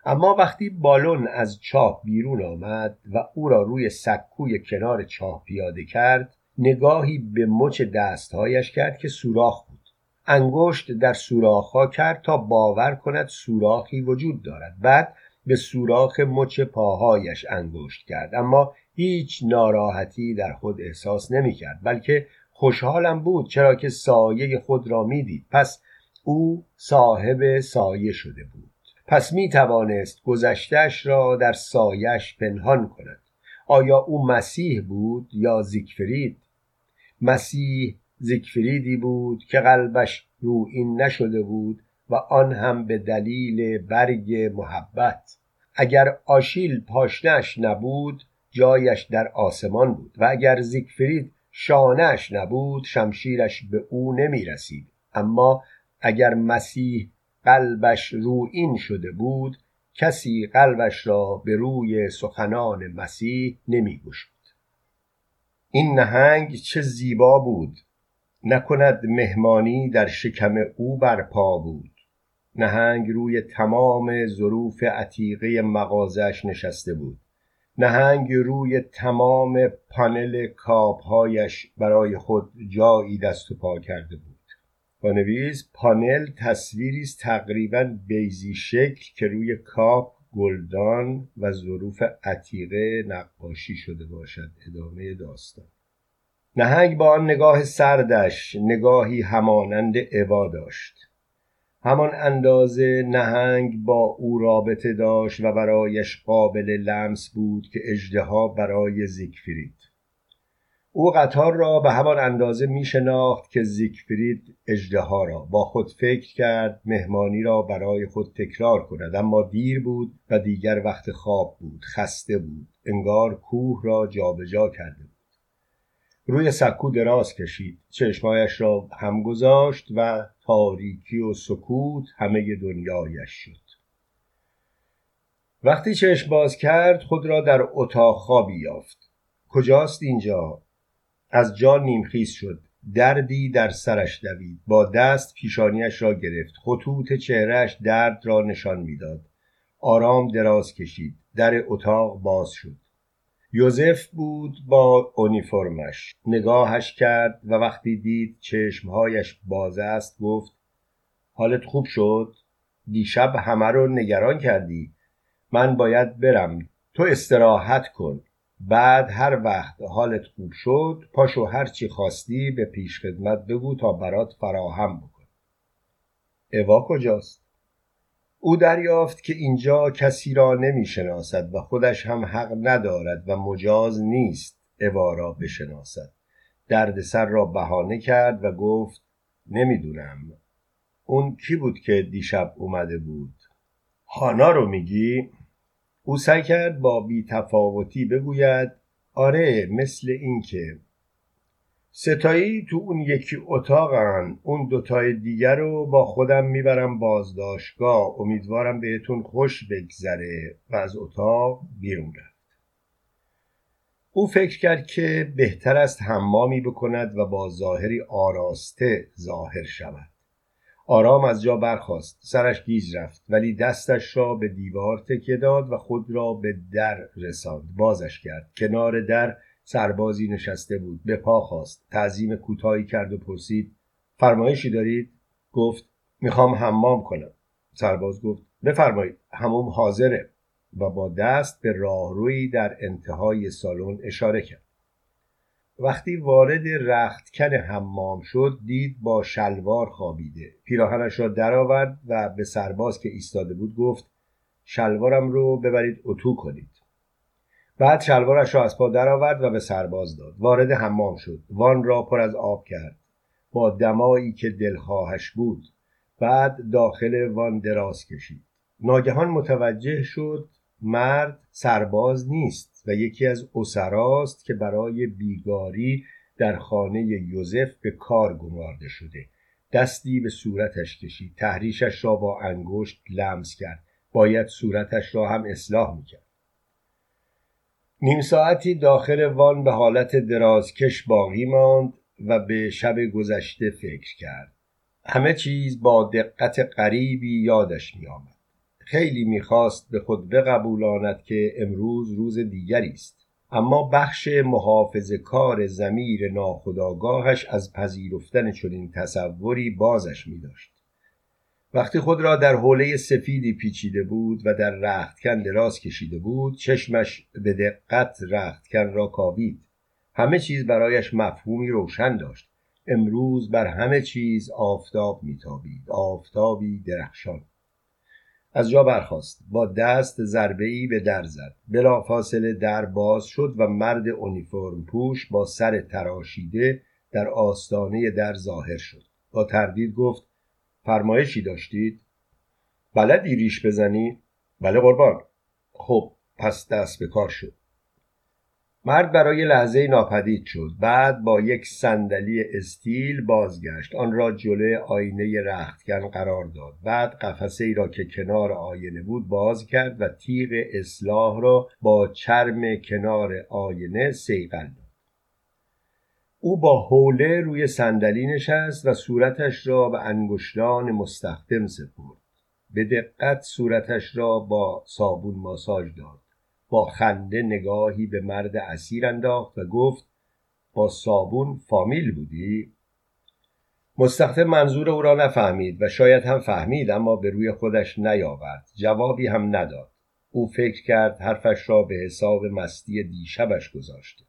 اما وقتی بالون از چاه بیرون آمد و او را روی سکوی کنار چاه پیاده کرد نگاهی به مچ دستهایش کرد که سوراخ بود. انگشت در سوراخها کرد تا باور کند سوراخی وجود دارد. بعد به سوراخ مچ پاهایش انگشت کرد. اما هیچ ناراحتی در خود احساس نمی کرد بلکه خوشحالم بود چرا که سایه خود را می‌دید. پس او صاحب سایه شده بود. پس می توانست گذشتش را در سایش پنهان کند. آیا او مسیح بود یا زیگفرید؟ مسیح زیگفریدی بود که قلبش رو این نشده بود و آن هم به دلیل برگ محبت. اگر آشیل پاشنش نبود جایش در آسمان بود و اگر زیگفرید شانهش نبود شمشیرش به او نمی رسید اما اگر مسیح قلبش رو این شده بود کسی قلبش را به روی سخنان مسیح نمی گشود. این نهنگ چه زیبا بود! نکند مهمانی در شکم او برپا بود. نهنگ روی تمام ظروف عتیقه مغازش نشسته بود. نهنگ روی تمام پانل کابهایش برای خود جایی دست و پا کرده بود. با نویس پانل تصویری است تقریبا بیزی شکل که روی کاپ گلدان و ظروف عتیقه نقاشی شده باشد. ادامه داستان. نهنگ با آن نگاه سردش نگاهی همانند عبا داشت. همان اندازه نهنگ با او رابطه داشت و برایش قابل لمس بود که اجدها برای زیگفرید. او قطار را به همان اندازه می شناخت که زیگفرید اجدها را با خود فکر کرد مهمانی را برای خود تکرار کند. اما دیر بود و دیگر وقت خواب بود خسته بود. انگار کوه را جابجا جا کرده بود. روی سکو دراز کشید. چشمایش را هم گذاشت و تاریکی و سکوت همه دنیایش شد. وقتی چشم باز کرد خود را در اتاق خوابی یافت. کجاست اینجا؟ از جا نیمخیز شد. دردی در سرش دوید. با دست پیشانیش را گرفت. خطوط چهرهش درد را نشان می‌داد. آرام دراز کشید. در اتاق باز شد. یوزف بود با اونیفرمش نگاهش کرد و وقتی دید چشمهایش باز است گفت حالت خوب شد؟ دیشب همه رو نگران کردی. من باید برم. تو استراحت کن. بعد هر وقت حالت خوب شد پاشو هرچی خواستی به پیش خدمت بگو تا برات فراهم بکن اوا کجاست؟ او دریافت که اینجا کسی را نمی شناسد و خودش هم حق ندارد و مجاز نیست اوا را بشناسد. دردسر را بهانه کرد و گفت نمی‌دونم. اون کی بود که دیشب اومده بود؟ هانا رو میگی؟ او سعی کرد با بیتفاوتی بگوید آره مثل اینکه. ستایی تو اون یکی اتاقن اون دوتای دیگر رو با خودم می‌برم بازداشتگاه. امیدوارم بهتون خوش بگذره و از اتاق بیرون رفت. او فکر کرد که بهتر است حمامی بکند و با ظاهری آراسته ظاهر شود. آرام از جا برخاست. سرش گیج رفت ولی دستش را به دیوار تکیه داد و خود را به در رساند. بازش کرد. کنار در سربازی نشسته بود. به پا خواست تعظیم کوتاهی کرد و پرسید فرمایشی دارید؟ گفت می‌خوام حمام کنم. سرباز گفت بفرمایید هموم حاضره. و با دست به راهروی در انتهای سالن اشاره کرد. وقتی وارد رختکن حمام شد دید با شلوار خوابیده. پیراهنش را درآورد و به سرباز که ایستاده بود گفت شلوارم رو ببرید اتو کنید. بعد شلوارش را از پا درآورد و به سرباز داد. وارد حمام شد. وان را پر از آب کرد. با دمایی که دلخواهش بود بعد داخل وان دراز کشید. ناگهان متوجه شد مرد سرباز نیست و یکی از اسراست که برای بیگاری در خانه یوزف به کار گمارده شده. دستی به صورتش کشید. تحریشش را با انگشت لمس کرد. باید صورتش را هم اصلاح می‌کرد. نیم ساعتی داخل وان به حالت درازکش باقی ماند و به شب گذشته فکر کرد. همه چیز با دقت غریبی یادش می آمد. خیلی می‌خواست به خود بقبولاند که امروز روز دیگری است. اما بخش محافظ کار زمیر ناخداگاهش از پذیرفتن چنین تصوری بازش می داشت. وقتی خود را در حوله سفیدی پیچیده بود و در رختکن دراز کشیده بود چشمش به دقت رختکن را کاوید. همه چیز برایش مفهومی روشن داشت. امروز بر همه چیز آفتاب میتابید. آفتابی درخشان. از جا برخاست. با دست ضربه ای به در زد. بلافاصله در باز شد و مرد اونیفرم پوش با سر تراشیده در آستانه در ظاهر شد. با تردید گفت فرمایشی داشتید؟ بلدی ریش بزنی؟ بله قربان. خب پس دست به کار شد. مرد برای لحظه ناپدید شد. بعد با یک صندلی استیل بازگشت. آن را جلوی آینه رختکن قرار داد. بعد قفسه ای را که کنار آینه بود باز کرد و تیغ اصلاح را با چرم کنار آینه سیقل داد. او با حوله روی صندلی نشست و صورتش را به انگشتان مستخدم سپرد. به دقت صورتش را با صابون ماساژ داد. با خنده نگاهی به مرد اسیر انداخت و گفت با صابون فامیل بودی؟ مستخدم منظور او را نفهمید و شاید هم فهمید اما به روی خودش نیاورد. جوابی هم نداد. او فکر کرد حرفش را به حساب مستی دیشبش گذاشته.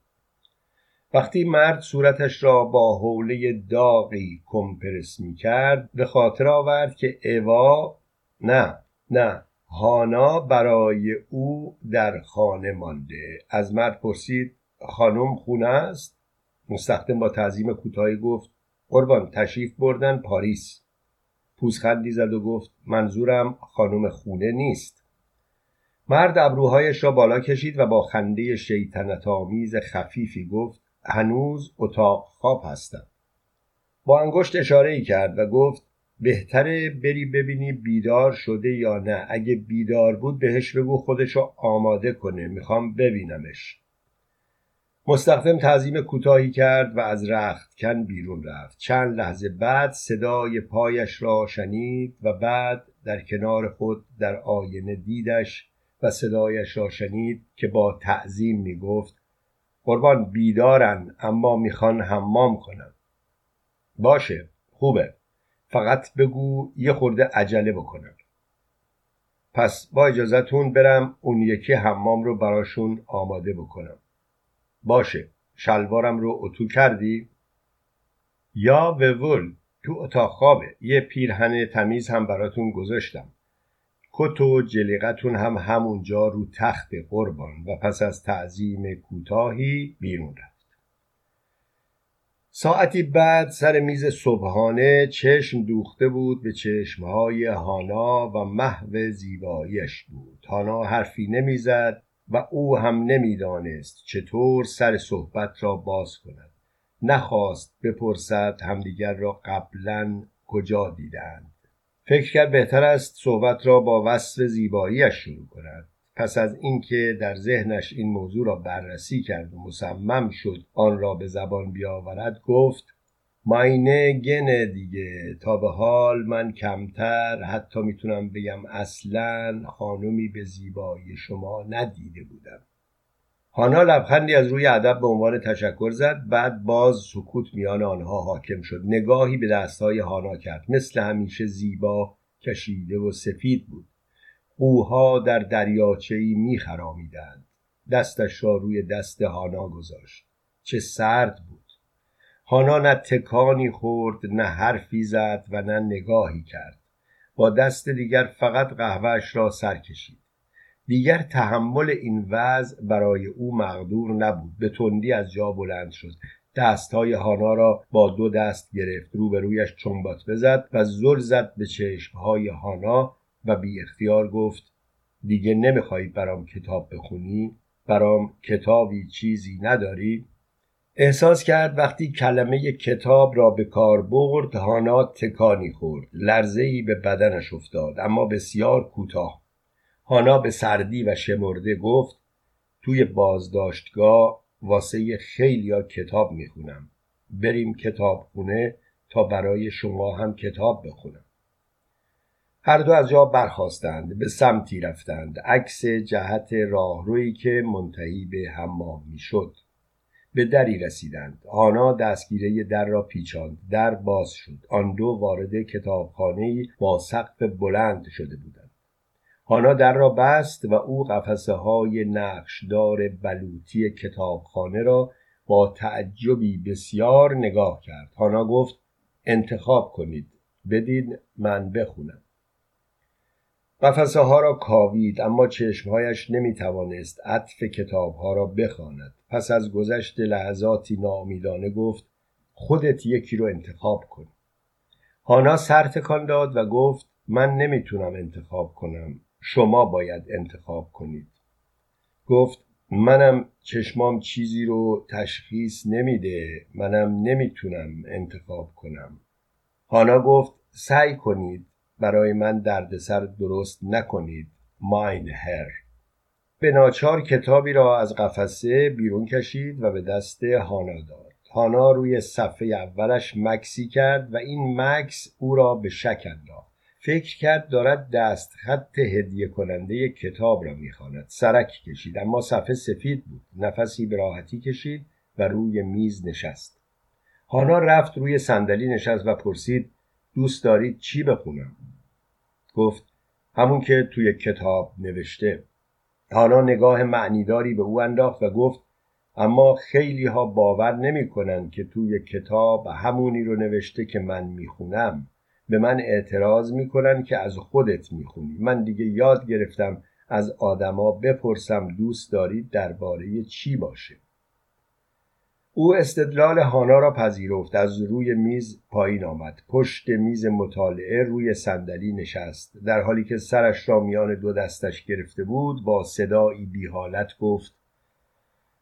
وقتی مرد صورتش را با حوله داغی کمپرس می کرد به خاطر آورد که اوا نه نه هانا برای او در خانه مانده. از مرد پرسید خانم خونه است؟ مستخدم با تعظیم کوتاهی گفت قربان تشریف بردن پاریس. پوزخندی زد و گفت منظورم خانم خونه نیست. مرد ابروهایش را بالا کشید و با خنده شیطنت آمیز خفیفی گفت هنوز اتاق خواب هستم. با انگشت اشاره کرد و گفت بهتره بری ببینی بیدار شده یا نه. اگه بیدار بود بهش بگو خودشو آماده کنه. می‌خوام ببینمش. مستخدم تعظیم کوتاهی کرد و از رختکن بیرون رفت. چند لحظه بعد صدای پایش را شنید و بعد در کنار خود در آینه دیدش و صدایش را شنید که با تعظیم می‌گفت قربان بیدارن اما می‌خوان حمام کنن. باشه خوبه. فقط بگو یه خورده عجله بکنن پس با اجازتون برم اون یکی حمام رو براشون آماده بکنم. باشه شلوارم رو اتو کردی؟ یا وول تو اتاق خوابه. یه پیرهن تمیز هم براتون گذاشتم. کت و جلیقتون هم همونجا رو تخت قربان و پس از تعظیم کوتاهی بیرون رفت. ساعتی بعد سر میز صبحانه چشم دوخته بود به چشمهای هانا و محو زیباییش بود. هانا حرفی نمی‌زد و او هم نمی‌دانست چطور سر صحبت را باز کند. نخواست بپرسد همدیگر را قبلا کجا دیدند. فکر کرد بهتر است صحبت را با وصف زیباییش شروع کند. پس از اینکه در ذهنش این موضوع را بررسی کرد و مصمم شد آن را به زبان بیاورد گفت ماینه گنه دیگه تا به حال من کمتر حتی می‌تونم بگم اصلا خانمی به زیبایی شما ندیده بودم. هانا لبخندی از روی ادب به عنوان تشکر زد بعد باز سکوت میان آنها حاکم شد. نگاهی به دستهای هانا کرد مثل همیشه زیبا کشیده و سفید بود. قوها در دریاچهای میخرامیدند. دستش را روی دست هانا گذاشت. چه سرد بود. هانا نه تکانی خورد نه حرفی زد و نه نگاهی کرد. با دست دیگر فقط قهوهش را سر کشید. دیگر تحمل این وضع برای او مقدور نبود. به تندی از جا بلند شد. دستهای هانا را با دو دست گرفت. روبرویش چنبات بزد و زل زد به چشمهای هانا و بی اختیار گفت دیگه نمیخوایی برام کتاب بخونی؟ برام کتابی چیزی نداری؟ احساس کرد وقتی کلمه کتاب را به کار برد هانا تکانی خورد لرزه ای به بدنش افتاد اما بسیار کوتاه هانا به سردی و شمرده گفت توی بازداشتگاه واسه خیلیا کتاب می‌خونم بریم کتاب خونه تا برای شما هم کتاب بخونم هر دو از جا برخواستند به سمتی رفتند عکس جهت راهرویی که منتهی به حمام می‌شد. به دری رسیدند. هانا دستگیره در را پیچاند در باز شد. آن دو وارد کتابخانه با سقف بلند شده بودند. هانا در را بست و او قفسه های نقشدار بلوطی کتابخانه را با تعجبی بسیار نگاه کرد. هانا گفت انتخاب کنید. بدید من بخونم. قفسه ها را کاوید اما چشمهایش نمی توانست عطف کتاب ها را بخواند. پس از گذشت لحظاتی ناامیدانه گفت خودت یکی رو انتخاب کن. هانا سر تکان داد و گفت من نمی‌تونم انتخاب کنم. شما باید انتخاب کنید. گفت منم چشمام چیزی رو تشخیص نمیده. منم نمی‌تونم انتخاب کنم. هانا گفت سعی کنید. برای من دردسر درست نکنید ماین هر. به ناچار کتابی را از قفسه بیرون کشید و به دست هانا داد. هانا روی صفحه اولش مکسی کرد و این مکس او را به شک انداخت. فکر کرد دارد دست خط هدیه کننده کتاب را می‌خواند. سرک کشید اما صفحه سفید بود. نفسی به راحتی کشید و روی میز نشست. هانا رفت روی صندلی نشست و پرسید دوست دارید چی بخونم؟ گفت همون که توی کتاب نوشته. هانا نگاه معنیداری به او انداخت و گفت اما خیلی ها باور نمی کنن که توی کتاب همونی رو نوشته که من می‌خونم. به من اعتراض می‌کنن که از خودت می‌خونی. من دیگه یاد گرفتم از آدما بپرسم دوست دارید درباره چی باشه. او استدلال هانا را پذیرفت از روی میز پایین آمد. پشت میز مطالعه روی صندلی نشست. در حالی که سرش را میان دو دستش گرفته بود با صدایی بیحالت گفت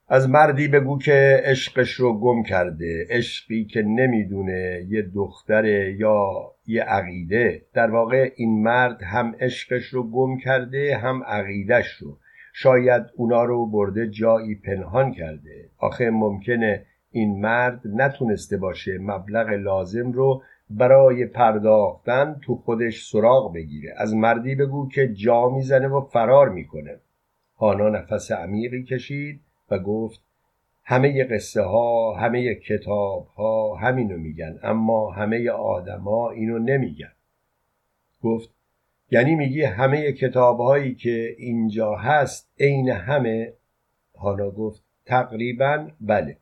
از مردی بگو که عشقش رو گم کرده. عشقی که نمی‌دونه یه دختر یا یه عقیده. در واقع این مرد هم عشقش رو گم کرده هم عقیدش رو. شاید اونا رو برده جایی پنهان کرده. آخه ممکنه این مرد نتونسته باشه مبلغ لازم رو برای پرداختن تو خودش سراغ بگیره. از مردی بگو که جا می‌زنه و فرار می‌کنه. هانا نفس عمیقی کشید و گفت همه قصه ها همه کتاب ها همینو میگن اما همه آدما اینو نمیگن. گفت یعنی میگی همه کتاب هایی که اینجا هست عین همه؟ هانا گفت تقریبا بله.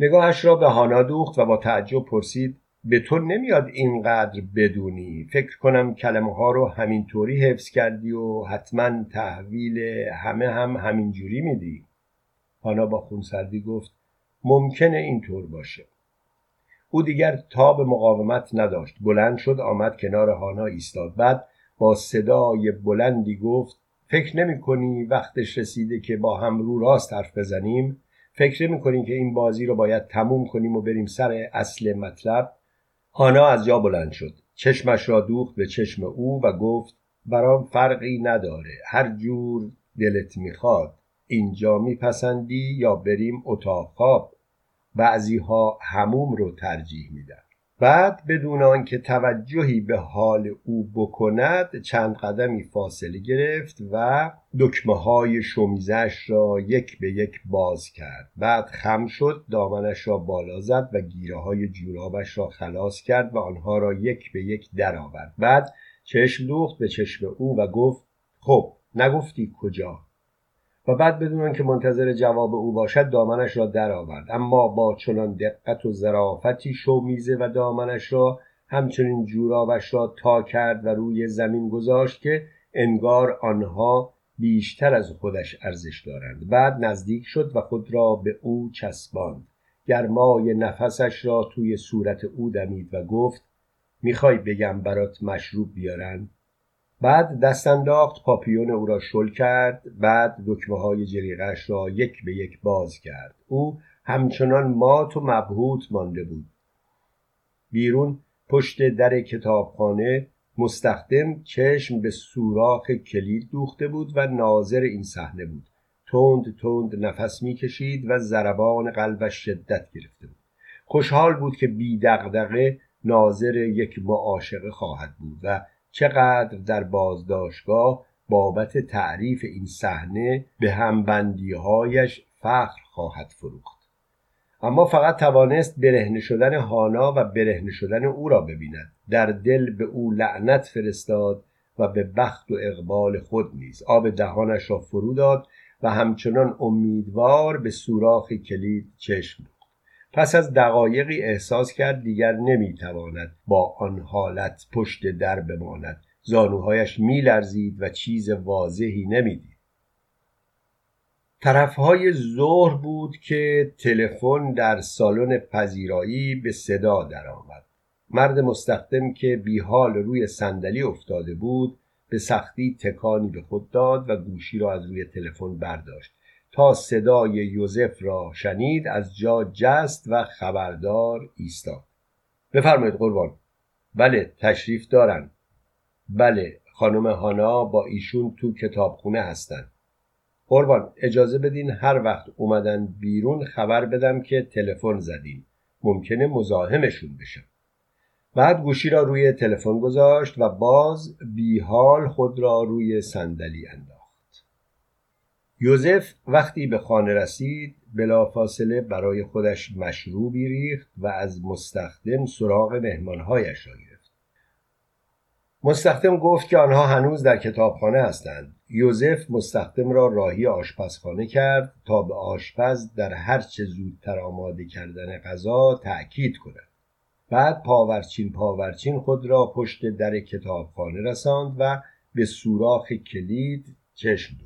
نگاهش را به هانا دوخت و با تعجب پرسید به تو نمیاد اینقدر بدونی؟ فکر کنم کلمه ها رو همینطوری حفظ کردی و حتما تحویل همه هم همینجوری میدی. هانا با خونسردی گفت ممکنه اینطور باشه. او دیگر تاب مقاومت نداشت. بلند شد آمد کنار هانا ایستاد. بعد با صدای بلندی گفت فکر نمی کنی وقتش رسیده که با هم رو راست حرف بزنیم؟ فکر نمی کنی که این بازی رو باید تموم کنیم و بریم سر اصل مطلب؟ هانا از جا بلند شد. چشمش را دوخت به چشم او و گفت برام فرقی نداره. هر جور دلت می‌خواد. اینجا میپسندی یا بریم اتاق؟ خواب بعضی ها هموم رو ترجیح میدن. بعد بدون آنکه توجهی به حال او بکند چند قدمی فاصله گرفت و دکمه های شمیزش را یک به یک باز کرد. بعد خم شد دامنش را بالا زد و گیره های جورابش را خلاص کرد و آنها را یک به یک درآورد. بعد چشم دوخت به چشم او و گفت خب نگفتی کجا؟ و بعد بدون که منتظر جواب او باشد دامنش را درآورد. اما با چنان دقت و ظرافتی شومیزه و دامنش را همچنین جورابش را تا کرد و روی زمین گذاشت که انگار آنها بیشتر از خودش ارزش دارند. بعد نزدیک شد و خود را به او چسباند. گرمای نفسش را توی صورت او دمید و گفت می‌خوای بگم برات مشروب بیارن؟ بعد دست انداخت پاپیون او را شل کرد بعد دکمه های جلیقش را یک به یک باز کرد. او همچنان مات و مبهوت مانده بود. بیرون پشت در کتابخانه مستخدم چشم به سوراخ کلید دوخته بود و ناظر این صحنه بود. تند تند نفس می‌کشید و ضربان قلبش شدت گرفته بود. خوشحال بود که بی دغدغه ناظر یک معاشقه خواهد بود و چقدر در بازداشتگاه بابت تعریف این صحنه به همبندیهایش فخر خواهد فروخت. اما فقط توانست برهنه شدن هانا و برهنه شدن او را ببیند. در دل به او لعنت فرستاد و به بخت و اقبال خود نیز. آب دهانش را فرو داد و همچنان امیدوار به سوراخ کلید چشم پس از دقایقی احساس کرد دیگر نمی‌تواند با آن حالت پشت در بماند. زانوهایش میلرزید و چیز واضحی نمی‌دید. طرفهای ظهر بود که تلفن در سالن پذیرایی به صدا درآمد. مرد مستخدم که بیحال روی صندلی افتاده بود به سختی تکانی به خود داد و گوشی را از روی تلفن برداشت. تا صدای یوزف را شنید از جا جست و خبردار ایستاد. بفرمایید قربان. بله تشریف دارن بله خانم هانا با ایشون تو کتابخونه هستن قربان اجازه بدین هر وقت اومدن بیرون خبر بدم که تلفن زدیم. ممکنه مزاحمشون بشم بعد گوشی را روی تلفن گذاشت و باز بیحال خود را روی صندلی انداخت. یوزف وقتی به خانه رسید بلافاصله برای خودش مشروبی ریخت و از مستخدم سراغ مهمانهایش را گرفت. مستخدم گفت که آنها هنوز در کتابخانه هستند. یوزف مستخدم را راهی آشپزخانه کرد تا به آشپز در هر چه زودتر آماده کردن غذا تأکید کند. بعد پاورچین پاورچین خود را پشت در کتابخانه رساند و به سوراخ کلید چشم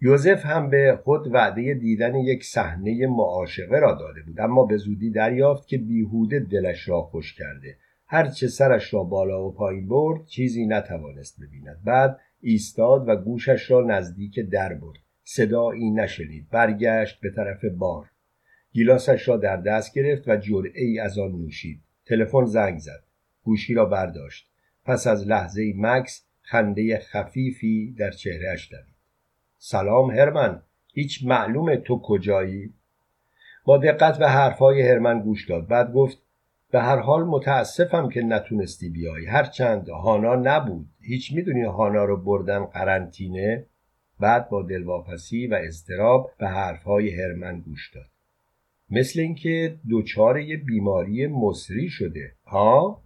یوزف هم به خود وعده دیدن یک صحنه معاشقه را داده بود اما به زودی دریافت که بیهوده دلش را خوش کرده. هرچه سرش را بالا و پایین برد چیزی نتوانست ببیند. بعد ایستاد و گوشش را نزدیک در برد. صدایی نشنید. برگشت به طرف بار. گیلاسش را در دست گرفت و جرعه ای از آن نوشید. تلفن زنگ زد. گوشی را برداشت. پس از لحظه مکس خنده خفیفی در چهرهش دوید. سلام هرمن هیچ معلومه تو کجایی؟ با دقت به حرفهای هرمن گوش داد بعد گفت به هر حال متاسفم که نتونستی بیای. هرچند هانا نبود. هیچ می‌دونی هانا رو بردن قرنطینه؟ بعد با دلواپسی و اضطراب به حرفهای هرمن گوش داد. مثل اینکه دچار یه بیماری مصری شده. ها؟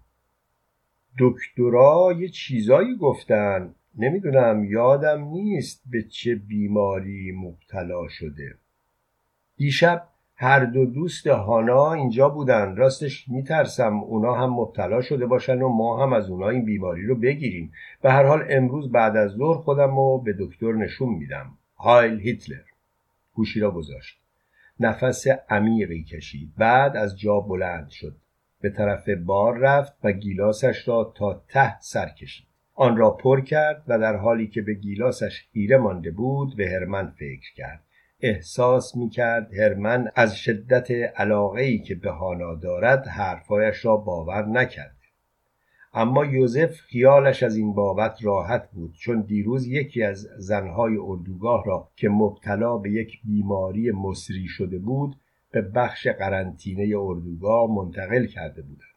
دکترا یه چیزایی گفتن. نمی‌دونم یادم نیست به چه بیماری مبتلا شده. دیشب هر دو دوست هانا اینجا بودن. راستش میترسم اونا هم مبتلا شده باشن و ما هم از اونا این بیماری رو بگیریم. به هر حال امروز بعد از ظهر خودم رو به دکتر نشون میدم. هایل هیتلر. گوشی را گذاشت. نفس عمیقی کشید. بعد از جا بلند شد. به طرف بار رفت و گیلاسش را تا ته سر کشید. آن را پر کرد و در حالی که به گیلاسش خیره مانده بود به هرمن فکر کرد. احساس می کرد هرمن از شدت علاقه ای که به هانا دارد حرفایش را باور نکرد. اما یوزف خیالش از این بابت راحت بود چون دیروز یکی از زنهای اردوگاه را که مبتلا به یک بیماری مصری شده بود به بخش قرنطینه اردوگاه منتقل کرده بودند.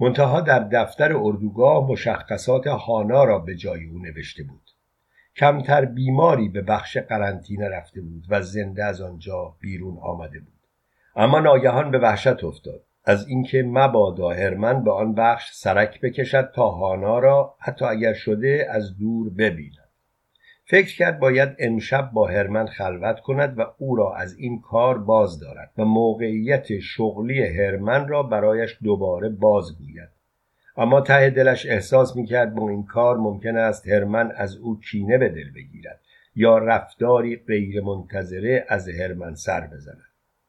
منتها در دفتر اردوگاه مشخصات هانا را به جای او نوشته بود. کمتر بیماری به بخش قرنطینه رفته بود و زنده از آنجا بیرون آمده بود. اما ناگهان به وحشت افتاد. از اینکه مبادا هرمن به آن بخش سرک بکشد تا هانا را حتی اگر شده از دور ببیند. فکر کرد باید امشب با هرمن خلوت کند و او را از این کار باز دارد و موقعیت شغلی هرمن را برایش دوباره بازگوید اما ته دلش احساس می‌کرد با این کار ممکن است هرمن از او کینه به دل بگیرد یا رفتاری غیر منتظره از هرمن سر بزند.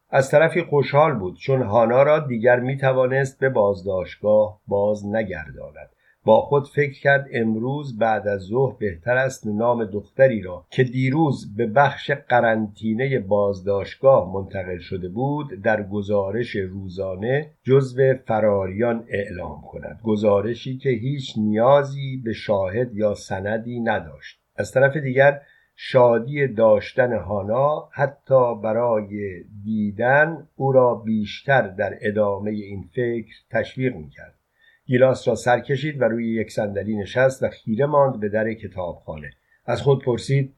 از طرفی خوشحال بود چون هانا را دیگر می توانست به بازداشتگاه باز نگرداند. با خود فکر کرد امروز بعد از ظهر بهتر است نام دختری را که دیروز به بخش قرنطینه بازداشتگاه منتقل شده بود در گزارش روزانه جزو فراریان اعلام کند. گزارشی که هیچ نیازی به شاهد یا سندی نداشت. از طرف دیگر شادی داشتن هانا حتی برای دیدن او را بیشتر در ادامه این فکر تشویق می‌کرد. گیلاس را سر کشید و روی یک صندلی نشست و خیره ماند به در کتابخانه. از خود پرسید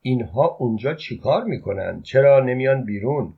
اینها اونجا چیکار می‌کنند؟ چرا نمیان بیرون؟